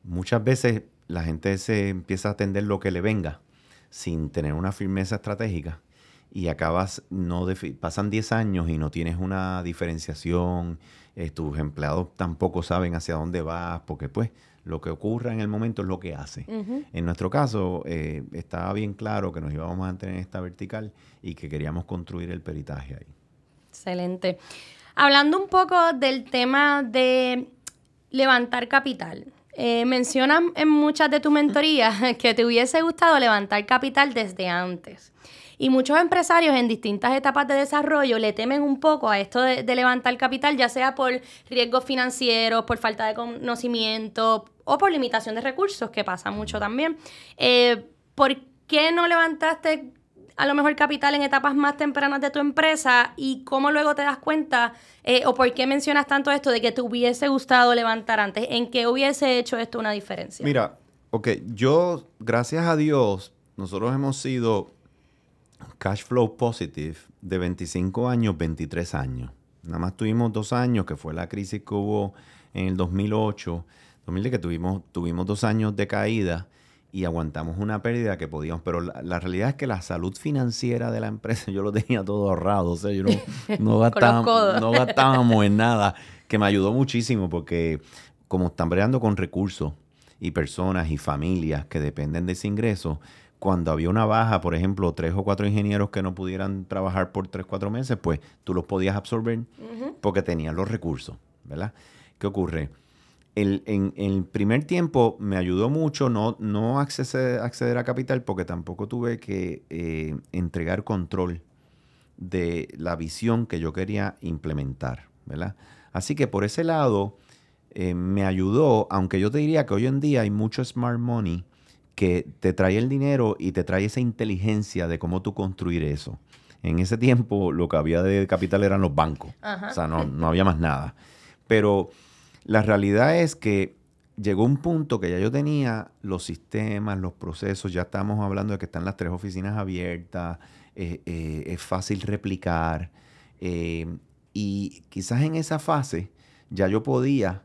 [SPEAKER 2] muchas veces la gente se empieza a atender lo que le venga sin tener una firmeza estratégica y acabas, no pasan 10 años y no tienes una diferenciación, eh, tus empleados tampoco saben hacia dónde vas, porque pues lo que ocurra en el momento es lo que hace. En nuestro caso, eh, estaba bien claro que nos íbamos a mantener en esta vertical y que queríamos construir el peritaje ahí.
[SPEAKER 1] Excelente. Hablando un poco del tema de levantar capital. Eh, mencionas en muchas de tus mentorías (laughs) que te hubiese gustado levantar capital desde antes. Y muchos empresarios en distintas etapas de desarrollo le temen un poco a esto de, levantar capital, ya sea por riesgos financieros, por falta de conocimiento o por limitación de recursos, que pasa mucho también. Eh, ¿Por qué no levantaste a lo mejor capital en etapas más tempranas de tu empresa y cómo luego te das cuenta eh, o por qué mencionas tanto esto de que te hubiese gustado levantar antes, en qué hubiese hecho esto una diferencia.
[SPEAKER 2] Mira, ok, yo, gracias a Dios, nosotros hemos sido cash flow positive de 25 años, 23 años. Nada más tuvimos dos años, que fue la crisis que hubo en el 2008, 2000 que tuvimos, tuvimos dos años de caída y aguantamos una pérdida que podíamos, pero la, la realidad es que la salud financiera de la empresa (laughs) yo lo tenía todo ahorrado, o sea, yo no, (laughs) no, gastábamos, no gastábamos en nada, que me ayudó muchísimo porque como están bregando con recursos y personas y familias que dependen de ese ingreso, cuando había una baja, por ejemplo, tres o cuatro ingenieros que no pudieran trabajar por tres, cuatro meses, pues tú los podías absorber porque tenían los recursos, ¿verdad? ¿Qué ocurre? El, en, en el primer tiempo me ayudó mucho no, no acceder, acceder a capital porque tampoco tuve que eh, entregar control de la visión que yo quería implementar, ¿verdad? Así que por ese lado eh, me ayudó, aunque yo te diría que hoy en día hay mucho smart money que te trae el dinero y te trae esa inteligencia de cómo tú construir eso. En ese tiempo lo que había de capital eran los bancos,
[SPEAKER 1] Ajá.
[SPEAKER 2] o sea, no, no había más nada. Pero la realidad es que llegó un punto que ya yo tenía los sistemas, los procesos, ya estamos hablando de que están las tres oficinas abiertas, eh, eh, es fácil replicar. eh, y quizás en esa fase ya yo podía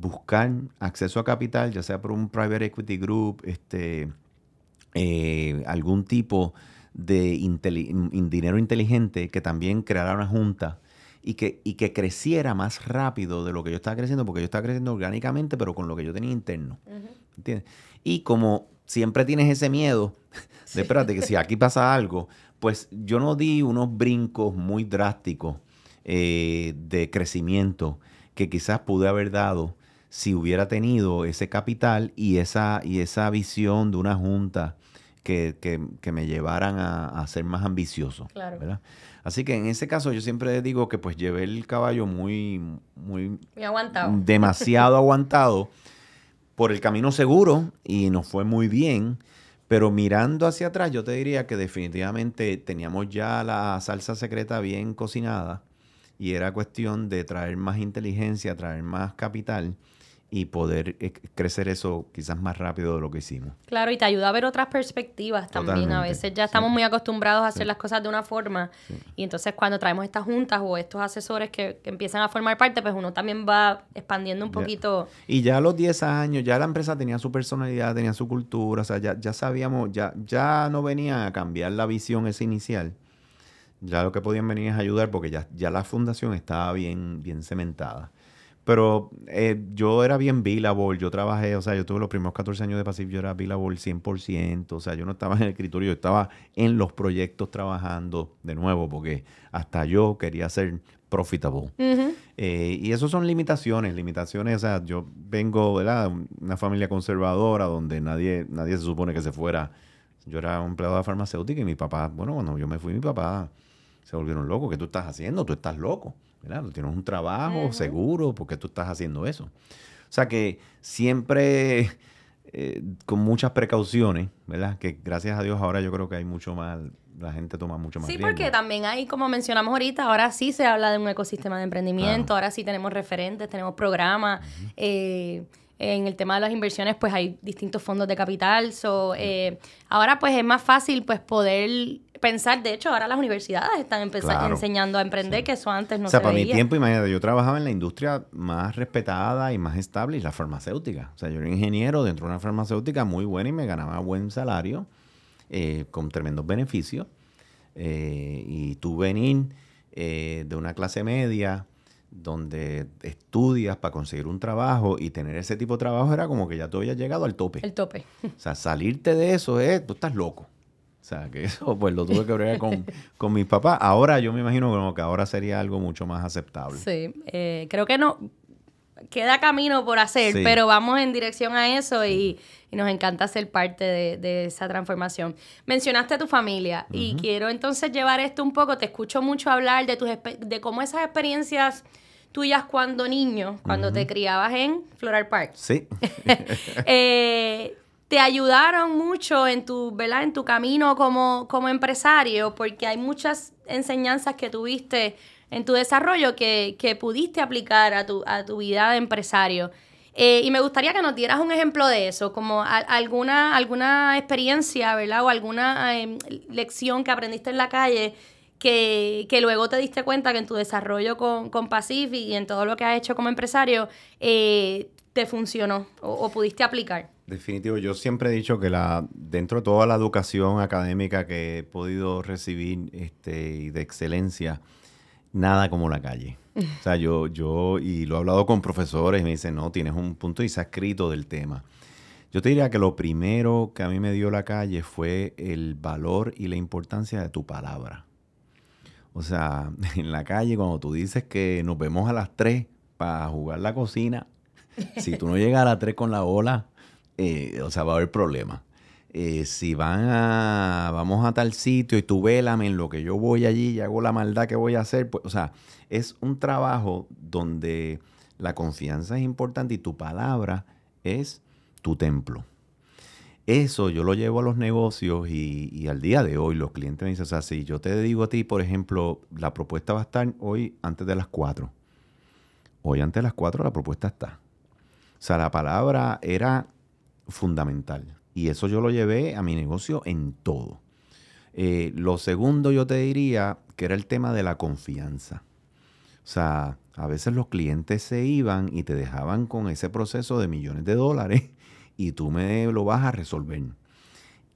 [SPEAKER 2] buscar acceso a capital, ya sea por un private equity group, este, algún tipo de dinero inteligente que también creara una junta y que, y que creciera más rápido de lo que yo estaba creciendo, porque yo estaba creciendo orgánicamente, pero con lo que yo tenía interno. ¿Entiendes? Y como siempre tienes ese miedo (laughs) de, espérate, que si aquí pasa algo, pues yo no di unos brincos muy drásticos eh, de crecimiento que quizás pude haber dado si hubiera tenido ese capital y esa, y esa visión de una junta que, que- que me llevaran a, a ser más ambicioso.
[SPEAKER 1] Claro.
[SPEAKER 2] ¿verdad? Así que en ese caso yo siempre digo que pues llevé el caballo muy, muy
[SPEAKER 1] he aguantado.
[SPEAKER 2] demasiado (laughs) aguantado por el camino seguro y nos fue muy bien. Pero mirando hacia atrás, yo te diría que definitivamente teníamos ya la salsa secreta bien cocinada y era cuestión de traer más inteligencia, traer más capital y poder eh, crecer eso quizás más rápido de lo que hicimos.
[SPEAKER 1] Claro, y te ayuda a ver otras perspectivas también. A veces ya estamos muy acostumbrados a hacer las cosas de una forma y entonces cuando traemos estas juntas o estos asesores que, empiezan a formar parte, pues uno también va expandiendo un poquito.
[SPEAKER 2] Y ya a los 10 años, ya la empresa tenía su personalidad, tenía su cultura, o sea, ya, ya sabíamos, ya, ya no venía a cambiar la visión esa inicial. Ya lo que podían venir es ayudar porque ya, ya la fundación estaba bien, bien cementada. Pero eh, yo era bien billable, yo trabajé, o sea, yo tuve los primeros 14 años de Pacific, yo era billable 100%, o sea, yo no estaba en el escritorio, yo estaba en los proyectos trabajando de nuevo, porque hasta yo quería ser profitable. Eh, y eso son limitaciones, limitaciones, o sea, yo vengo, ¿verdad? Una familia conservadora donde nadie, nadie se supone que se fuera. Yo era un empleado de farmacéutica y mi papá, bueno, cuando yo me fui, mi papá se volvieron locos. ¿Qué tú estás haciendo? Tú estás loco. ¿Verdad? Tienes un trabajo seguro, porque tú estás haciendo eso? O sea que siempre (laughs) eh, con muchas precauciones, ¿verdad? Que gracias a Dios ahora yo creo que hay mucho más, la gente toma mucho más
[SPEAKER 1] Sí, porque también hay, como mencionamos ahorita, ahora sí se habla de un ecosistema de emprendimiento, ahora sí tenemos referentes, tenemos programas. eh, en el tema de las inversiones, pues hay distintos fondos de capital. So, eh, ahora, pues es más fácil pues poder pensar. De hecho, ahora las universidades están enseñando a emprender, que eso antes no se
[SPEAKER 2] O sea, para mi tiempo, imagínate, yo trabajaba en la industria más respetada y más estable, y la farmacéutica. O sea, yo era ingeniero dentro de una farmacéutica muy buena y me ganaba buen salario, eh, con tremendos beneficios. Eh, y tú venir de una clase media donde estudias para conseguir un trabajo y tener ese tipo de trabajo era como que ya tú habías llegado al tope.
[SPEAKER 1] El tope.
[SPEAKER 2] O sea, salirte de eso es, tú estás loco. O sea, que (laughs) eso pues lo tuve que ver con, con mis papás. Ahora yo me imagino como que ahora sería algo mucho más aceptable.
[SPEAKER 1] Sí, eh, creo que no, queda camino por hacer, pero vamos en dirección a eso y, nos encanta ser parte de, esa transformación. Mencionaste a tu familia y quiero entonces llevar esto un poco, te escucho mucho hablar de, tus, de cómo esas experiencias tuyas cuando niño, cuando te criabas en Floral Park.
[SPEAKER 2] Sí. (laughs)
[SPEAKER 1] Eh, te ayudaron mucho en tu, ¿verdad? En tu camino como, como empresario, porque hay muchas enseñanzas que tuviste en tu desarrollo que, pudiste aplicar a tu, a tu vida de empresario. Eh, y me gustaría que nos dieras un ejemplo de eso, como alguna, alguna experiencia, ¿verdad? O alguna em, lección que aprendiste en la calle que, luego te diste cuenta que en tu desarrollo con, con Pacific y en todo lo que has hecho como empresario eh, te funcionó o, pudiste aplicar.
[SPEAKER 2] Definitivo, yo siempre he dicho que la, dentro de toda la educación académica que he podido recibir este, y de excelencia, nada como la calle. (laughs) O sea, yo, yo, y lo he hablado con profesores, y me dicen, no, tienes un punto y se ha escrito del tema. Yo te diría que lo primero que a mí me dio la calle fue el valor y la importancia de tu palabra. O sea, (laughs) en la calle, cuando tú dices que nos vemos a las 3 para jugar la cocina, si tú no llegas a las 3 con la ola, eh, o sea, va a haber problemas. Eh, si van a, vamos a tal sitio y tú vélame en lo que yo voy allí y hago la maldad que voy a hacer, pues, o sea, es un trabajo donde la confianza es importante y tu palabra es tu templo. Eso yo lo llevo a los negocios y, al día de hoy los clientes me dicen, o sea, si yo te digo a ti, por ejemplo, la propuesta va a estar hoy antes de las 4. Hoy antes de las 4 la propuesta está. O sea, la palabra era fundamental. Y eso yo lo llevé a mi negocio en todo. Eh, lo segundo yo te diría que era el tema de la confianza. O sea, a veces los clientes se iban y te dejaban con ese proceso de millones de dólares y tú me lo vas a resolver.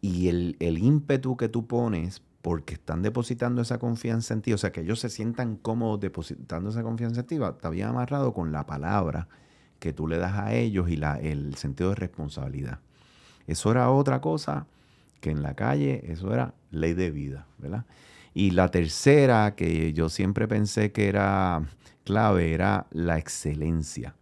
[SPEAKER 2] Y el, el ímpetu que tú pones porque están depositando esa confianza en ti, o sea, que ellos se sientan cómodos depositando esa confianza en ti, está bien amarrado con la palabra que tú le das a ellos y la, el sentido de responsabilidad. Eso era otra cosa que en la calle, eso era ley de vida, ¿verdad? Y la tercera, que yo siempre pensé que era clave, era la excelencia.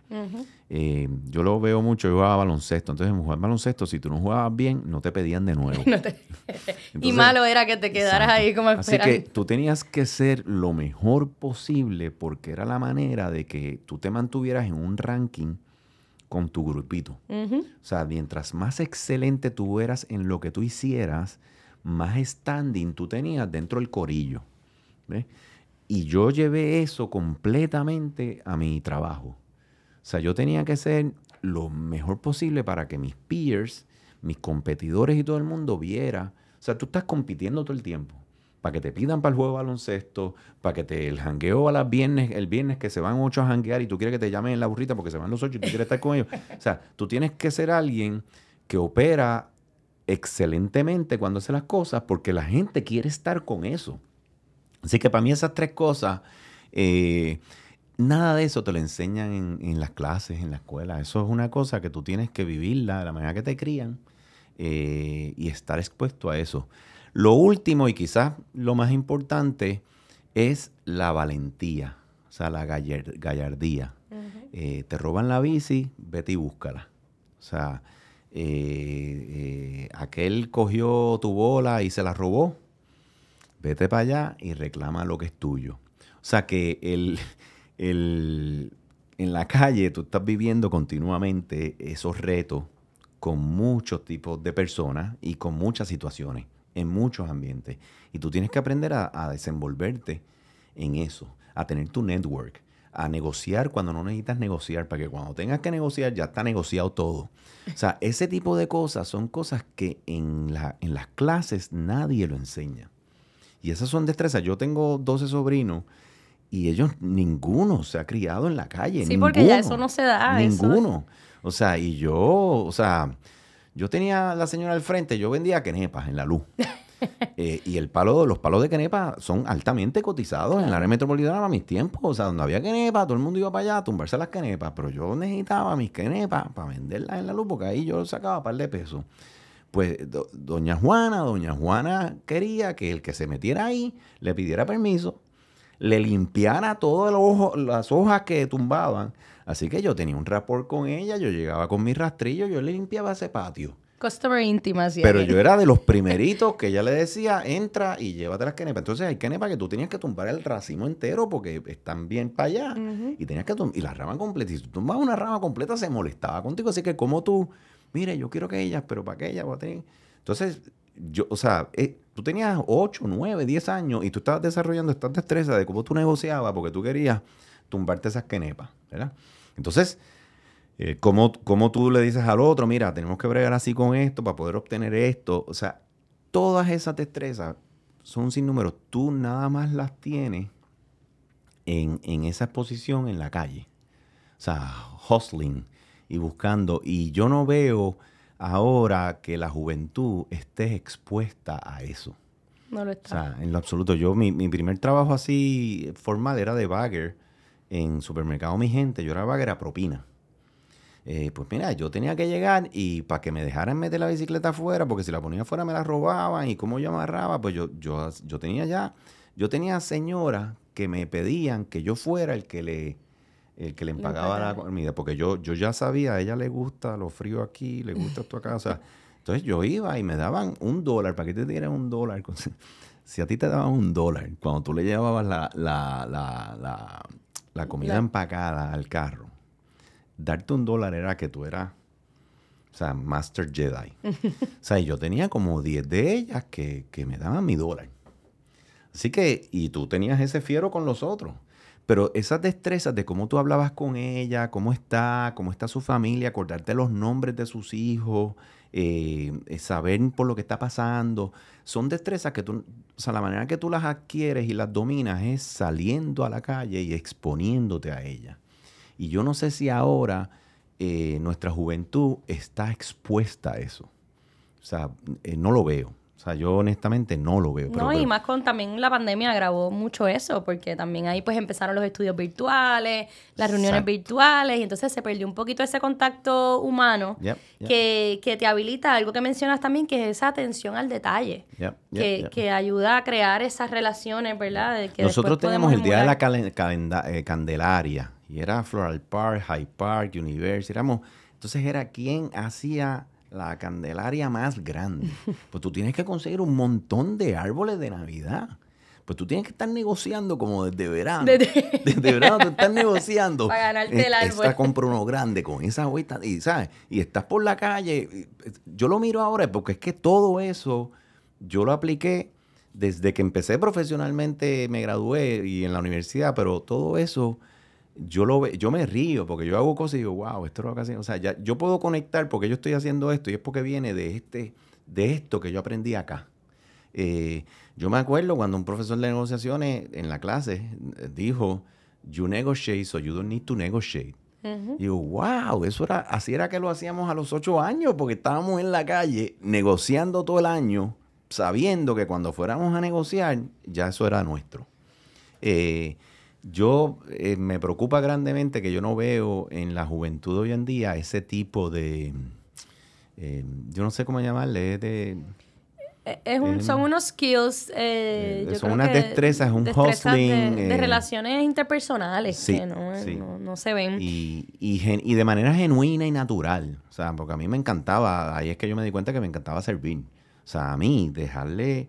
[SPEAKER 2] Eh, yo lo veo mucho, yo jugaba baloncesto, entonces en jugar baloncesto, si tú no jugabas bien, no te pedían de nuevo. (laughs)
[SPEAKER 1] y malo era que te quedaras ahí como esperando.
[SPEAKER 2] Así que tú tenías que ser lo mejor posible porque era la manera de que tú te mantuvieras en un ranking con tu grupito. O sea, mientras más excelente tú eras en lo que tú hicieras, más standing tú tenías dentro del corillo. Y yo llevé eso completamente a mi trabajo. O sea, yo tenía que ser lo mejor posible para que mis peers, mis competidores y todo el mundo viera. O sea, tú estás compitiendo todo el tiempo. Para que te pidan para el juego de baloncesto, para que te el jangueo a las viernes, el viernes que se van ocho a janguear y tú quieres que te llamen en la burrita porque se van los ocho y tú quieres estar con ellos. O sea, tú tienes que ser alguien que opera excelentemente cuando hace las cosas porque la gente quiere estar con eso. Así que para mí esas tres cosas, eh, nada de eso te lo enseñan en, las clases, en la escuela. Eso es una cosa que tú tienes que vivirla de la manera que te crían eh, y estar expuesto a eso. Lo último y quizás lo más importante es la valentía, o sea, la gallardía. Eh, te roban la bici, vete y búscala. O sea, aquel cogió tu bola y se la robó, vete para allá y reclama lo que es tuyo. O sea que el, en la calle tú estás viviendo continuamente esos retos con muchos tipos de personas y con muchas situaciones, en muchos ambientes. Y tú tienes que aprender a, a desenvolverte en eso, a tener tu network, a negociar cuando no necesitas negociar, para que cuando tengas que negociar ya está negociado todo. O sea, ese tipo de cosas son cosas que en, la, en las clases nadie lo enseña. Y esas son destrezas. Yo tengo 12 sobrinos y ellos, ninguno se ha criado en la calle. Sí, porque ya eso no se da. Ninguno. O sea, y yo, o sea, yo tenía la señora al frente, yo vendía quenepas en la luz. (laughs) Eh, y el palo, los palos de quenepa son altamente cotizados en la área metropolitana a mis tiempos. O sea, donde había quenepa, todo el mundo iba para allá a tumbarse las quenepas. Pero yo necesitaba mis quenepas para venderlas en la luz, porque ahí yo sacaba un par de pesos. Pues doña Juana, doña Juana quería que el que se metiera ahí le pidiera permiso, le limpiara todas las hojas que tumbaban. Así que yo tenía un rapport con ella, yo llegaba con mi rastrillo, yo le limpiaba ese patio.
[SPEAKER 1] Customer intimacy.
[SPEAKER 2] Pero yo era de los (laughs) primeritos que ella le decía, entra y llévate las quenepas. Entonces hay quenepas que tú tenías que tumbar el racimo entero porque están bien para allá. Y tenías que y la rama completa. Y si tú tumbabas una rama completa, se molestaba contigo. Así que como tú mire, yo quiero que ella, pero ¿para qué ella va a tener? Entonces, yo, o sea, eh, tú tenías 8, 9, 10 años y tú estabas desarrollando esta destreza de cómo tú negociabas porque tú querías tumbarte esas quenepas, ¿verdad? Entonces, eh, ¿cómo, ¿cómo, tú le dices al otro, mira, tenemos que bregar así con esto para poder obtener esto? O sea, todas esas destrezas son sin números. Tú nada más las tienes en, en esa exposición en la calle. O sea, hustling, y buscando. Y yo no veo ahora que la juventud esté expuesta a eso.
[SPEAKER 1] No lo está.
[SPEAKER 2] O sea, en lo absoluto. Yo, mi, primer trabajo así formal era de bagger en supermercado Mi Gente. Yo era bagger a propina. Eh, pues mira, yo tenía que llegar y para que me dejaran meter la bicicleta afuera, porque si la ponía afuera me la robaban y como yo amarraba, pues yo, yo, yo tenía ya, yo tenía señoras que me pedían que yo fuera el que le, el que le empagaba la comida, porque yo, yo ya sabía, a ella le gusta lo frío aquí, le gusta esto acá, o sea, (laughs) entonces yo iba y me daban un dólar, ¿para que te dieran un dólar? (laughs) Si a ti te daban un dólar, cuando tú le llevabas la, la, la, la, comida empacada al carro, darte un dólar era que tú eras, o sea, Master Jedi. (laughs) o sea, yo tenía como 10 de ellas que, que me daban mi dólar. Así que, y tú tenías ese fiero con los otros. Pero esas destrezas de cómo tú hablabas con ella, cómo está, cómo está su familia, acordarte los nombres de sus hijos, eh, eh, saber por lo que está pasando, son destrezas que tú, o sea, la manera que tú las adquieres y las dominas es saliendo a la calle y exponiéndote a ella. Y yo no sé si ahora eh, nuestra juventud está expuesta a eso. O sea, no lo veo. O sea, yo honestamente no lo veo.
[SPEAKER 1] no, y más con también la pandemia agravó mucho eso, porque también ahí pues empezaron los estudios virtuales, las reuniones virtuales, y entonces se perdió un poquito ese contacto humano Que, que, te habilita, algo que mencionas también, que es esa atención al detalle, que, que, ayuda a crear esas relaciones, ¿verdad?
[SPEAKER 2] Nosotros tenemos el Día de la eh, Candelaria, y era Floral Park, High Park, University, éramos, entonces era quien hacía la candelaria más grande. Pues tú tienes que conseguir un montón de árboles de Navidad. Pues tú tienes que estar negociando como desde verano. Desde, (laughs) verano tú estás negociando.
[SPEAKER 1] Para ganarte el árbol.
[SPEAKER 2] Esta compra uno grande con esa vuelta. Y, ¿sabes? y estás por la calle. Yo lo miro ahora porque es que todo eso yo lo apliqué desde que empecé profesionalmente, me gradué y en la universidad, pero todo eso yo lo ve, yo me río porque yo hago cosas y digo, wow, esto es lo que hacen. O sea, ya, yo puedo conectar porque yo estoy haciendo esto y es porque viene de este, de esto que yo aprendí acá. Eh, yo me acuerdo cuando un profesor de negociaciones en la clase dijo, you negotiate, so you don't need to negotiate. Y digo, wow, eso era, así era que lo hacíamos a los ocho años, porque estábamos en la calle negociando todo el año, sabiendo que cuando fuéramos a negociar, ya eso era nuestro. Eh, yo eh, me preocupa grandemente que yo no veo en la juventud hoy en día ese tipo de, eh, yo no sé cómo llamarle, de
[SPEAKER 1] es son unos skills. Eh,
[SPEAKER 2] eh son unas destrezas, un hustling.
[SPEAKER 1] De, eh, relaciones interpersonales que no, no, se ven.
[SPEAKER 2] Y, y, de manera genuina y natural. O sea, porque a mí me encantaba, ahí es que yo me di cuenta que me encantaba servir. O sea, a mí, dejarle.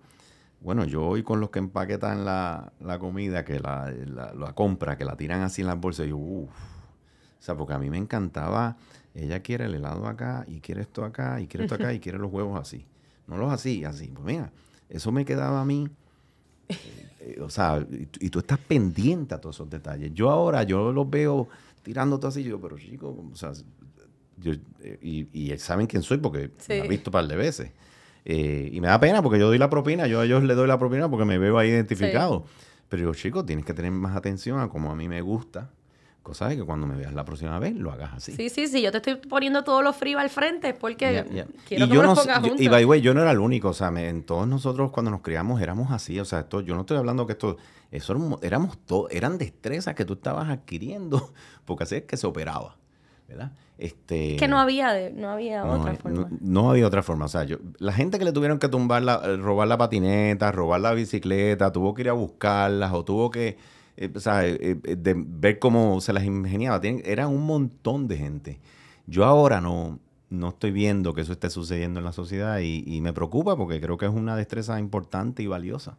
[SPEAKER 2] Bueno, yo hoy con los que empaquetan la, la comida, que la, la, compra, que la tiran así en las bolsas, yo, uff. O sea, porque a mí me encantaba. Ella quiere el helado acá, y quiere esto acá, y quiere esto acá, y (laughs) quiere los huevos así. No los así, así. Pues mira, eso me quedaba a mí. Eh, eh, o sea, y, tú estás pendiente a todos esos detalles. Yo ahora, yo los veo tirando todo así, yo, pero chico, o sea, yo, eh, y, saben quién soy porque me han visto un par de veces. Y me da pena porque yo doy la propina, yo a ellos les doy la propina porque me veo ahí identificado. Pero yo, chico, tienes que tener más atención a como a mí me gusta Cosa de que cuando me veas la próxima vez lo hagas así.
[SPEAKER 1] Sí, sí, sí. Yo te estoy poniendo todos los fríos al frente porque quiero y que yo
[SPEAKER 2] no,
[SPEAKER 1] juntos.
[SPEAKER 2] Y by the way, yo no era el único. O sea, en todos nosotros cuando nos criamos éramos así. O sea, esto, yo no estoy hablando que esto... Eso éramos todos... Eran destrezas que tú estabas adquiriendo (laughs) porque así es que se operaba. ¿Verdad? Este,
[SPEAKER 1] que no había, no había otra forma.
[SPEAKER 2] No, había otra forma. O sea, yo, la gente que le tuvieron que tumbar la, robar la patineta, robar la bicicleta, tuvo que ir a buscarlas o tuvo que eh, o sea, eh, eh, de ver cómo se las ingeniaba. eran un montón de gente. Yo ahora no, no estoy viendo que eso esté sucediendo en la sociedad y, me preocupa porque creo que es una destreza importante y valiosa.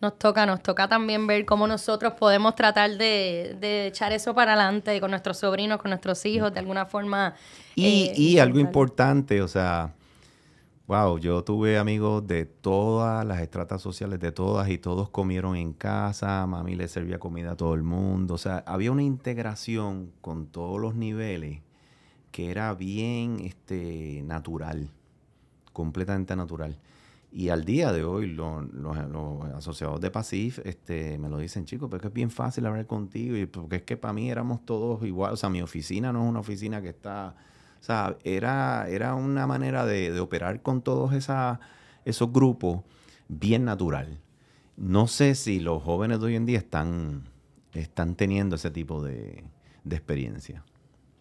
[SPEAKER 1] Nos toca, nos toca también ver cómo nosotros podemos tratar de, de echar eso para adelante con nuestros sobrinos, con nuestros hijos, de alguna forma.
[SPEAKER 2] Y, y algo importante, o sea, Wow, yo tuve amigos de todas las estratas sociales, de todas, y todos comieron en casa, mami le servía comida a todo el mundo, o sea, había una integración con todos los niveles que era bien este, natural, completamente natural. Y al día de hoy, los, asociados de PASIF este, me lo dicen, chicos, pero es que es bien fácil hablar contigo, y porque es que para mí éramos todos igual, o sea, mi oficina no es una oficina que está o sea, era, era una manera de, operar con todos esos grupos bien natural. No sé si los jóvenes de hoy en día están, están teniendo ese tipo de, experiencia.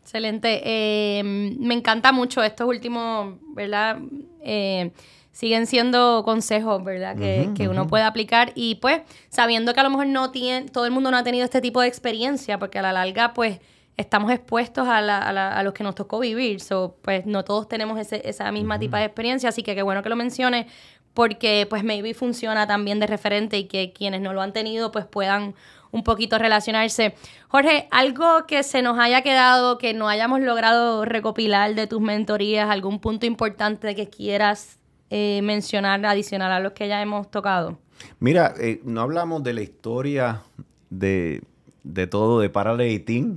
[SPEAKER 1] Excelente. Eh, me encanta mucho estos últimos, ¿verdad? Eh, siguen siendo consejos, ¿verdad? Que, uno puede aplicar y pues sabiendo que a lo mejor no tiene, todo el mundo no ha tenido este tipo de experiencia, porque a la larga pues estamos expuestos a, la, a, los que nos tocó vivir. So, pues no todos tenemos ese, esa misma tipo de experiencia, así que qué bueno que lo menciones, porque pues maybe funciona también de referente y que quienes no lo han tenido pues puedan un poquito relacionarse. Jorge, algo que se nos haya quedado, que no hayamos logrado recopilar de tus mentorías, algún punto importante que quieras eh, mencionar adicional a los que ya hemos tocado.
[SPEAKER 2] Mira, eh, no hablamos de la historia de de todo, de Paraleitín,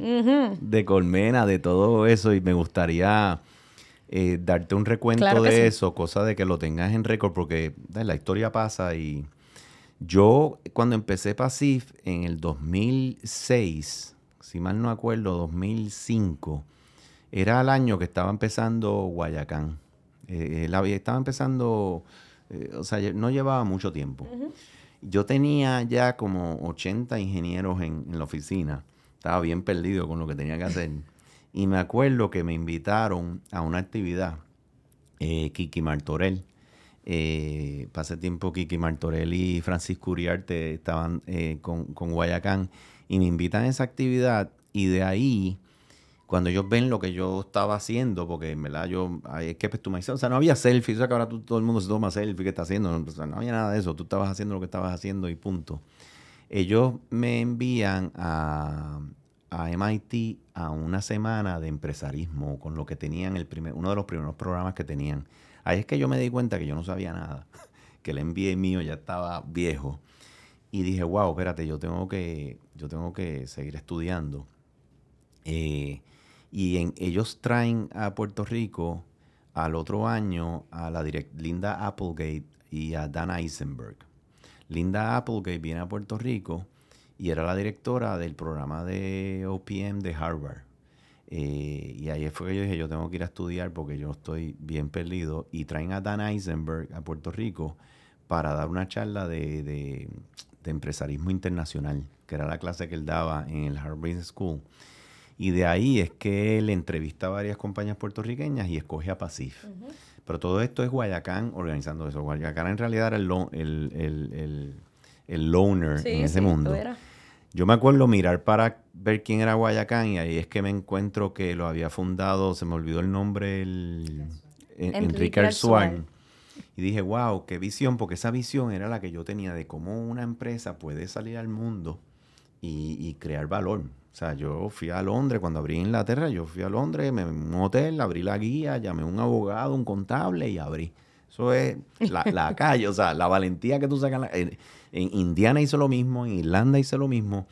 [SPEAKER 2] de Colmena, de todo eso, y me gustaría eh, darte un recuento de eso, cosa de que lo tengas en récord, porque la historia pasa y yo cuando empecé Pasif en el 2006, si mal no acuerdo, 2005, era el año que estaba empezando Guayacán. Eh, estaba empezando, eh, o sea, no llevaba mucho tiempo. Yo tenía ya como 80 ingenieros en, la oficina. Estaba bien perdido con lo que tenía que hacer. Y me acuerdo que me invitaron a una actividad, eh, Kiki Martorell. Eh, pasé tiempo Kiki Martorell y Francisco Uriarte estaban eh, con, con Guayacán y me invitan a esa actividad y de ahí cuando ellos ven lo que yo estaba haciendo, porque en verdad yo, es que tú dices, o sea, no había selfies, o sea, que ahora todo el mundo se toma selfie, ¿qué está haciendo? No, no había nada de eso, tú estabas haciendo lo que estabas haciendo y punto. Ellos me envían a, a MIT a una semana de empresarismo con lo que tenían el primer, uno de los primeros programas que tenían. Ahí es que yo me di cuenta que yo no sabía nada, (laughs) que el MBA mío ya estaba viejo. Y dije, wow, espérate, yo tengo que, yo tengo que seguir estudiando Eh, y en, ellos traen a Puerto Rico al otro año a la direct, Linda Applegate y a Dan Eisenberg. Linda Applegate viene a Puerto Rico y era la directora del programa de OPM de Harvard. Eh, y ahí fue que yo dije, yo tengo que ir a estudiar porque yo estoy bien perdido. Y traen a Dan Eisenberg a Puerto Rico para dar una charla de, de, empresarismo internacional, que era la clase que él daba en el Harvard School. Y de ahí es que él entrevista a varias compañías puertorriqueñas y escoge a Pacif. Pero todo esto es Guayacán organizando eso. Guayacán en realidad era el, el, el, el loner en ese mundo. Yo me acuerdo mirar para ver quién era Guayacán y ahí es que me encuentro que lo había fundado, se me olvidó el nombre, el, Enrique Arzuain. Y dije, wow, qué visión, porque esa visión era la que yo tenía de cómo una empresa puede salir al mundo y, crear valor. O sea, yo fui a Londres, cuando abrí Inglaterra, yo fui a Londres, me un hotel, abrí la guía, llamé a un abogado, un contable y abrí. Eso es la, (laughs) calle, o sea, la valentía que tú sacas. En, en, Indiana hizo lo mismo, en Irlanda hizo lo mismo.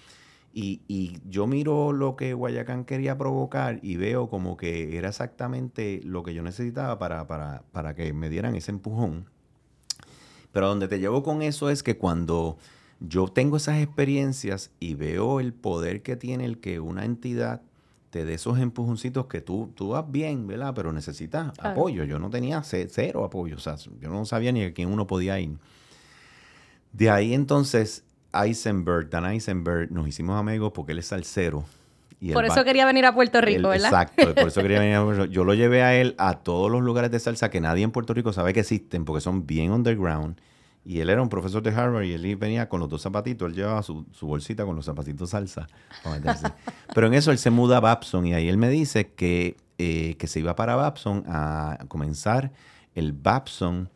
[SPEAKER 2] Y, yo miro lo que Guayacán quería provocar y veo como que era exactamente lo que yo necesitaba para, para, para que me dieran ese empujón. Pero donde te llevo con eso es que cuando yo tengo esas experiencias y veo el poder que tiene el que una entidad te dé esos empujoncitos que tú, tú vas bien, ¿verdad? Pero necesitas apoyo. Yo no tenía cero apoyo, o sea, yo no sabía ni a quién uno podía ir. De ahí entonces Eisenberg, Dan Eisenberg, nos hicimos amigos porque él es salsero.
[SPEAKER 1] Y por eso quería venir a Puerto Rico, ¿verdad?
[SPEAKER 2] Exacto, por eso quería venir a Puerto Rico. Yo lo llevé a él a todos los lugares de salsa que nadie en Puerto Rico sabe que existen porque son bien underground. Y él era un profesor de Harvard y él venía con los dos zapatitos. Él llevaba su, bolsita con los zapatitos salsa (laughs) Pero en eso él se muda a Babson y ahí él me dice que, eh, que se iba para Babson a comenzar el Babson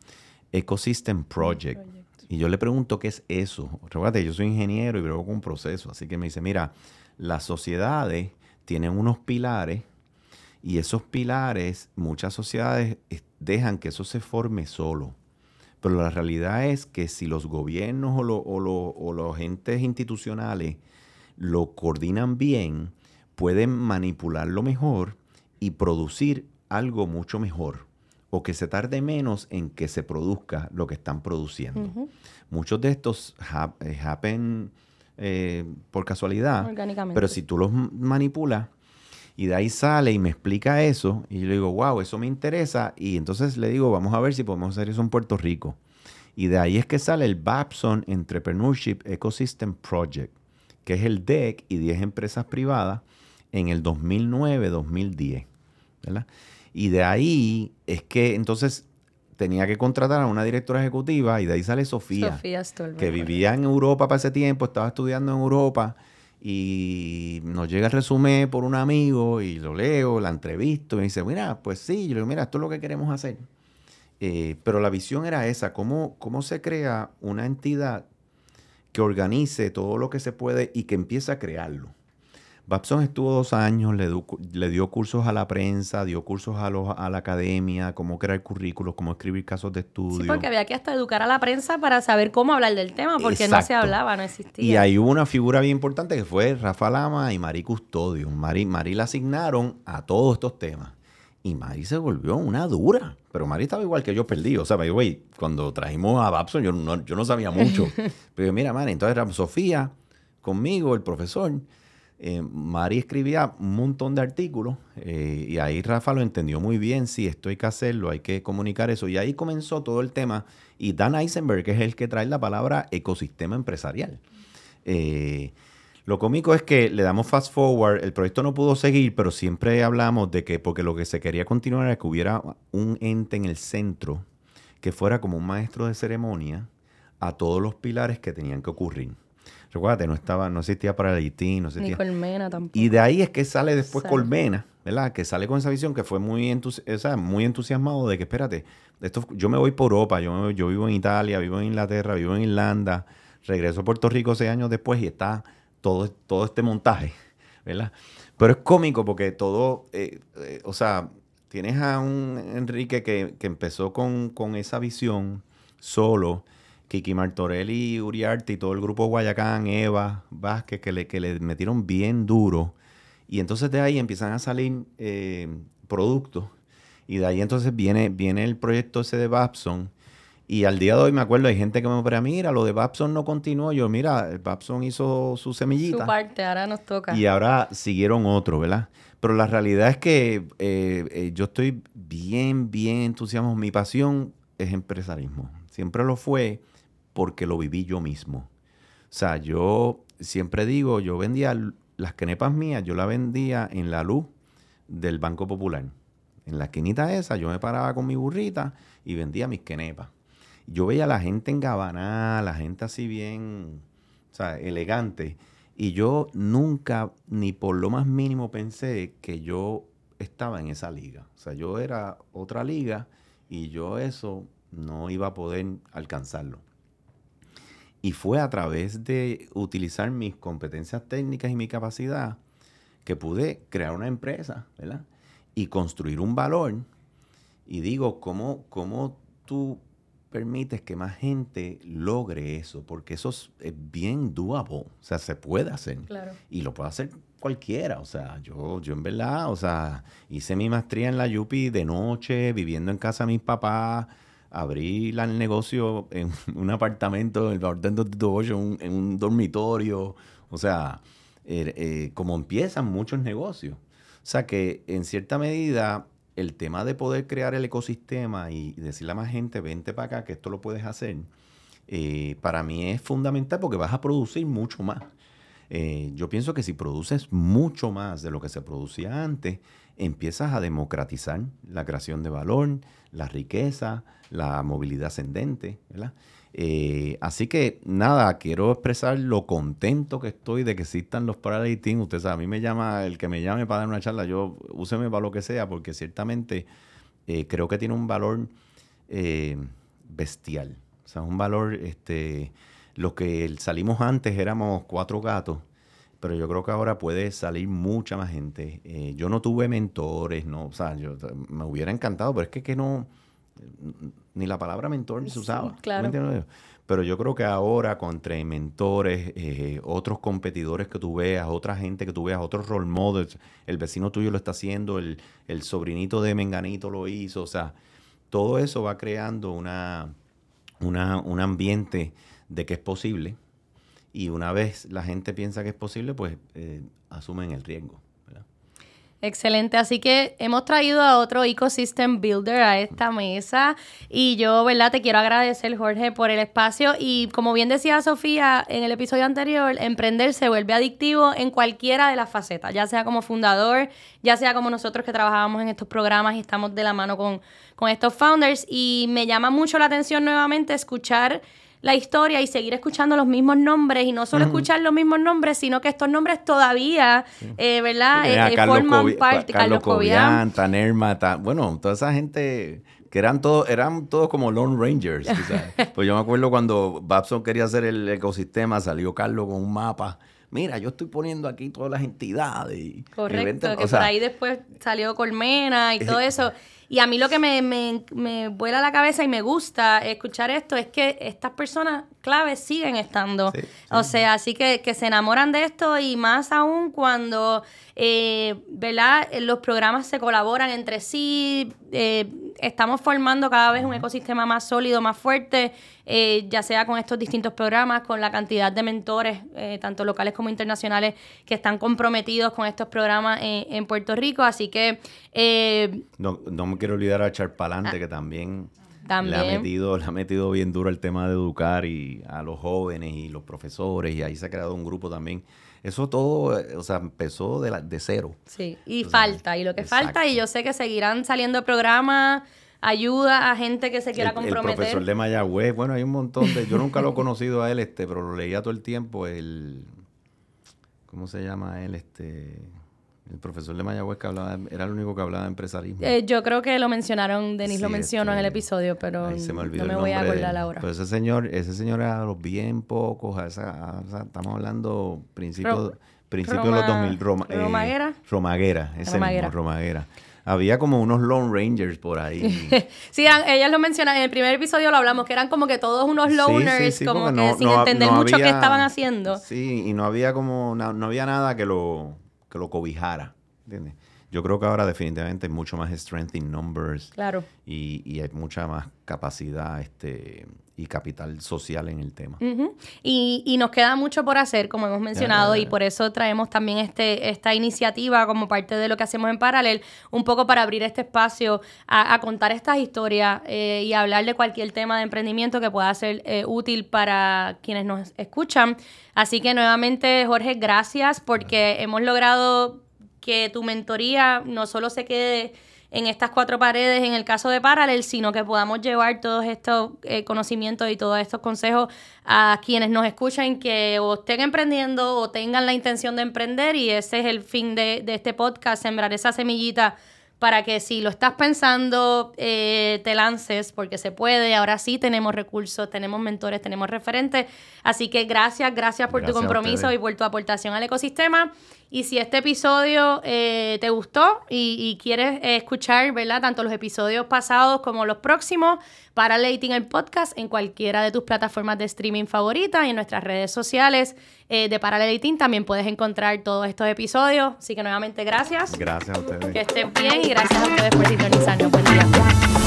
[SPEAKER 2] Ecosystem Project. Y yo le pregunto qué es eso. Recuerda, yo soy ingeniero y veo con un proceso. Así que me dice, mira, las sociedades tienen unos pilares y esos pilares, muchas sociedades dejan que eso se forme solo. Pero la realidad es que si los gobiernos o, los entes institucionales lo coordinan bien, pueden manipularlo mejor y producir algo mucho mejor o que se tarde menos en que se produzca lo que están produciendo. Muchos de estos eh, happen eh, por casualidad, pero si tú los manipulas y de ahí sale y me explica eso, y yo le digo, wow, eso me interesa. Y entonces le digo, vamos a ver si podemos hacer eso en Puerto Rico. Y de ahí es que sale el Babson Entrepreneurship Ecosystem Project, que es el DEC y 10 empresas privadas en el 2009-2010. Y de ahí es que entonces tenía que contratar a una directora ejecutiva y de ahí sale Sofía, Sofía que vivía en Europa para ese tiempo, estaba estudiando en Europa y nos llega el resumen por un amigo y lo leo, la entrevisto y dice, mira, pues sí, yo le digo, mira, esto es lo que queremos hacer. Eh, pero la visión era esa, ¿cómo, cómo se crea una entidad que organice todo lo que se puede y que empiece a crearlo. Babson estuvo dos años, le, dio cursos a la prensa, dio cursos a, los, a la academia, cómo crear currículos, cómo escribir casos de estudio. Sí,
[SPEAKER 1] porque había que hasta educar a la prensa para saber cómo hablar del tema, porque no se hablaba, no existía.
[SPEAKER 2] Y ahí hubo una figura bien importante que fue Rafa Lama y Mari Custodio. Mari, Mari la asignaron a todos estos temas. Y Mari se volvió una dura. Pero Mari estaba igual que yo perdido. O sea, güey, cuando trajimos a Babson, yo no, yo no sabía mucho. (laughs) Pero mira, Mari, entonces era Sofía conmigo, el profesor eh, Mari escribía un montón de artículos eh, y ahí Rafa lo entendió muy bien, sí, esto hay que hacerlo, hay que comunicar eso. Y ahí comenzó todo el tema. Y Dan Eisenberg, es el que trae la palabra ecosistema empresarial. Eh, lo cómico es que le damos fast forward, el proyecto no pudo seguir, pero siempre hablamos de que, porque lo que se quería continuar era que hubiera un ente en el centro que fuera como un maestro de ceremonia a todos los pilares que tenían que ocurrir. Recuérdate, no estaba, no existía para el Haití, no existía.
[SPEAKER 1] Ni Colmena tampoco.
[SPEAKER 2] Y de ahí es que sale después Colmena, ¿verdad? Que sale con esa visión que fue muy, muy entusiasmado de que, espérate, esto, yo me voy por Europa, yo, yo vivo en Italia, vivo en Inglaterra, vivo en Irlanda, regreso a Puerto Rico seis años después y está todo, todo este montaje, ¿verdad? Pero es cómico porque todo, eh, eh, o sea, tienes a un Enrique que, que empezó con, con esa visión solo Kiki Martorelli, Uriarte y todo el grupo Guayacán, Eva Vázquez, que le, que le metieron bien duro Y entonces de ahí empiezan a salir eh, productos. Y de ahí entonces viene, viene el proyecto ese de Babson. Y al día de hoy me acuerdo, hay gente que me pregunta, mira, lo de Babson no continuó. Yo, mira, Babson hizo su semillita.
[SPEAKER 1] Su parte, ahora nos toca.
[SPEAKER 2] Y ahora siguieron otro, ¿verdad? Pero la realidad es que eh, eh, yo estoy bien, bien entusiasmado. Mi pasión es empresarismo. Siempre lo fue porque lo viví yo mismo. O sea, yo siempre digo, yo vendía las quenepas mías, yo las vendía en la luz del Banco Popular. En la esquinita esa, yo me paraba con mi burrita y vendía mis quenepas. Yo veía a la gente en Gabaná, la gente así bien, o sea, elegante. Y yo nunca, ni por lo más mínimo, pensé que yo estaba en esa liga. O sea, yo era otra liga y yo eso no iba a poder alcanzarlo. Y fue a través de utilizar mis competencias técnicas y mi capacidad que pude crear una empresa, ¿verdad? Y construir un valor. Y digo, ¿cómo, cómo tú permites que más gente logre eso? Porque eso es, bien doable. O sea, se puede hacer.
[SPEAKER 1] Claro.
[SPEAKER 2] Y lo puede hacer cualquiera. O sea, yo, yo en verdad, o sea, hice mi maestría en la Yupi de noche, viviendo en casa de mis papás abrí el negocio en (laughs) un apartamento, en el un, en un dormitorio. O sea, er, eh, como empiezan muchos negocios. O sea que en cierta medida el tema de poder crear el ecosistema y decirle a más gente, vente para acá, que esto lo puedes hacer, eh, para mí es fundamental porque vas a producir mucho más. Eh, yo pienso que si produces mucho más de lo que se producía antes, empiezas a democratizar la creación de valor, la riqueza, la movilidad ascendente, ¿verdad? Eh, así que nada, quiero expresar lo contento que estoy de que existan los paralleling. Usted sabe, a mí me llama, el que me llame para dar una charla, yo úseme para lo que sea, porque ciertamente eh, creo que tiene un valor eh, bestial. O sea, un valor, este, lo que salimos antes éramos cuatro gatos, pero yo creo que ahora puede salir mucha más gente. yo no tuve mentores, no, o sea, yo, me hubiera encantado, pero es que, que no ni la palabra mentor se usaba.
[SPEAKER 1] claro.
[SPEAKER 2] Pero yo creo que ahora, entre mentores, eh, otros competidores que tú veas, otra gente que tú veas, otros role models, el vecino tuyo lo está haciendo, el, sobrinito de Menganito lo hizo, o sea, todo eso va creando una, una, un ambiente de que es posible. Y una vez la gente piensa que es posible, pues eh, asumen el riesgo.
[SPEAKER 1] Excelente, así que hemos traído a otro ecosystem builder a esta mesa y yo, ¿verdad? Te quiero agradecer, Jorge, por el espacio y como bien decía Sofía en el episodio anterior, emprender se vuelve adictivo en cualquiera de las facetas, ya sea como fundador, ya sea como nosotros que trabajamos en estos programas y estamos de la mano con, con estos founders y me llama mucho la atención nuevamente escuchar la historia y seguir escuchando los mismos nombres y no solo escuchar los mismos nombres, sino que estos nombres todavía, eh, ¿verdad?
[SPEAKER 2] Eh, eh, forman parte. Carlos Cobian, Tanerma, bueno, toda esa gente que eran todos eran todos como Lone Rangers. (laughs) pues yo me acuerdo cuando Babson quería hacer el ecosistema, salió Carlos con un mapa mira, yo estoy poniendo aquí todas las entidades.
[SPEAKER 1] Correcto, que por ahí después salió Colmena y todo eso. Y a mí lo que me, me, me vuela la cabeza y me gusta escuchar esto es que estas personas claves siguen estando. O sea, así que, que se enamoran de esto y más aún cuando, eh, ¿verdad? Los programas se colaboran entre sí, eh, estamos formando cada vez un ecosistema más sólido, más fuerte, eh, ya sea con estos distintos programas, con la cantidad de mentores, eh, tanto locales como internacionales, que están comprometidos con estos programas en, Puerto Rico. Así que...
[SPEAKER 2] Eh, no, no, me quiero olvidar a Charpalante, que también... Le ha, metido, le ha metido bien duro el tema de educar y a los jóvenes y los profesores y ahí se ha creado un grupo también. Eso todo, o sea, empezó de, la, de cero.
[SPEAKER 1] Sí, y falta, y lo que falta, y yo sé que seguirán saliendo programas ayuda a gente que se quiera comprometer.
[SPEAKER 2] El profesor de Mayagüez, bueno, hay un montón de... Yo nunca lo he conocido a él, este, pero lo leía todo el tiempo, el... ¿Cómo se llama él? Este... El profesor de Mayagüez que hablaba, era el único que hablaba de empresarismo.
[SPEAKER 1] Eh, yo creo que lo mencionaron, Denis lo mencionó en el este, episodio, pero no me voy a acordar ahora.
[SPEAKER 2] Pero ese señor, ese señor era los bien pocos, estamos hablando principios principio de los 2000. Roma,
[SPEAKER 1] eh, Romaguera.
[SPEAKER 2] Romaguera, ese Romaguera. Romaguera. Había como unos Lone Rangers por ahí. (laughs)
[SPEAKER 1] sí, ellas lo mencionan, en el primer episodio lo hablamos, que eran como que todos unos loners, como que sin entender mucho qué estaban haciendo.
[SPEAKER 2] Sí, y no había como, no, había nada que lo, que lo cobijara. ¿Entiendes? Yo creo que ahora definitivamente hay mucho más strength in numbers.
[SPEAKER 1] Claro.
[SPEAKER 2] Y, y hay mucha más capacidad este, y capital social en el tema.
[SPEAKER 1] Y, y nos queda mucho por hacer, como hemos mencionado, y por eso traemos también este, esta iniciativa como parte de lo que hacemos en Paralel, un poco para abrir este espacio a, a contar estas historias eh, y hablar de cualquier tema de emprendimiento que pueda ser eh, útil para quienes nos escuchan. Así que nuevamente, Jorge, gracias porque hemos logrado que tu mentoría no solo se quede en estas cuatro paredes en el caso de Paralel, sino que podamos llevar todos estos eh, conocimientos y todos estos consejos a quienes nos escuchan que o estén emprendiendo o tengan la intención de emprender y ese es el fin de, de este podcast, sembrar esa semillita para que si lo estás pensando, eh, te lances, porque se puede. Ahora sí tenemos recursos, tenemos mentores, tenemos referentes. Así que gracias, gracias por
[SPEAKER 2] Gracias
[SPEAKER 1] tu compromiso y por tu aportación al ecosistema. Y si este episodio eh, te gustó y, y quieres eh, escuchar, ¿verdad? Tanto los episodios pasados como los próximos, para Leiting el podcast en cualquiera de tus plataformas de streaming favoritas y en nuestras redes sociales eh, de Paraleliting también puedes encontrar todos estos episodios. Así que nuevamente gracias.
[SPEAKER 2] Gracias a ustedes.
[SPEAKER 1] Que estén bien y gracias a ustedes por sintonizarnos. Buen día.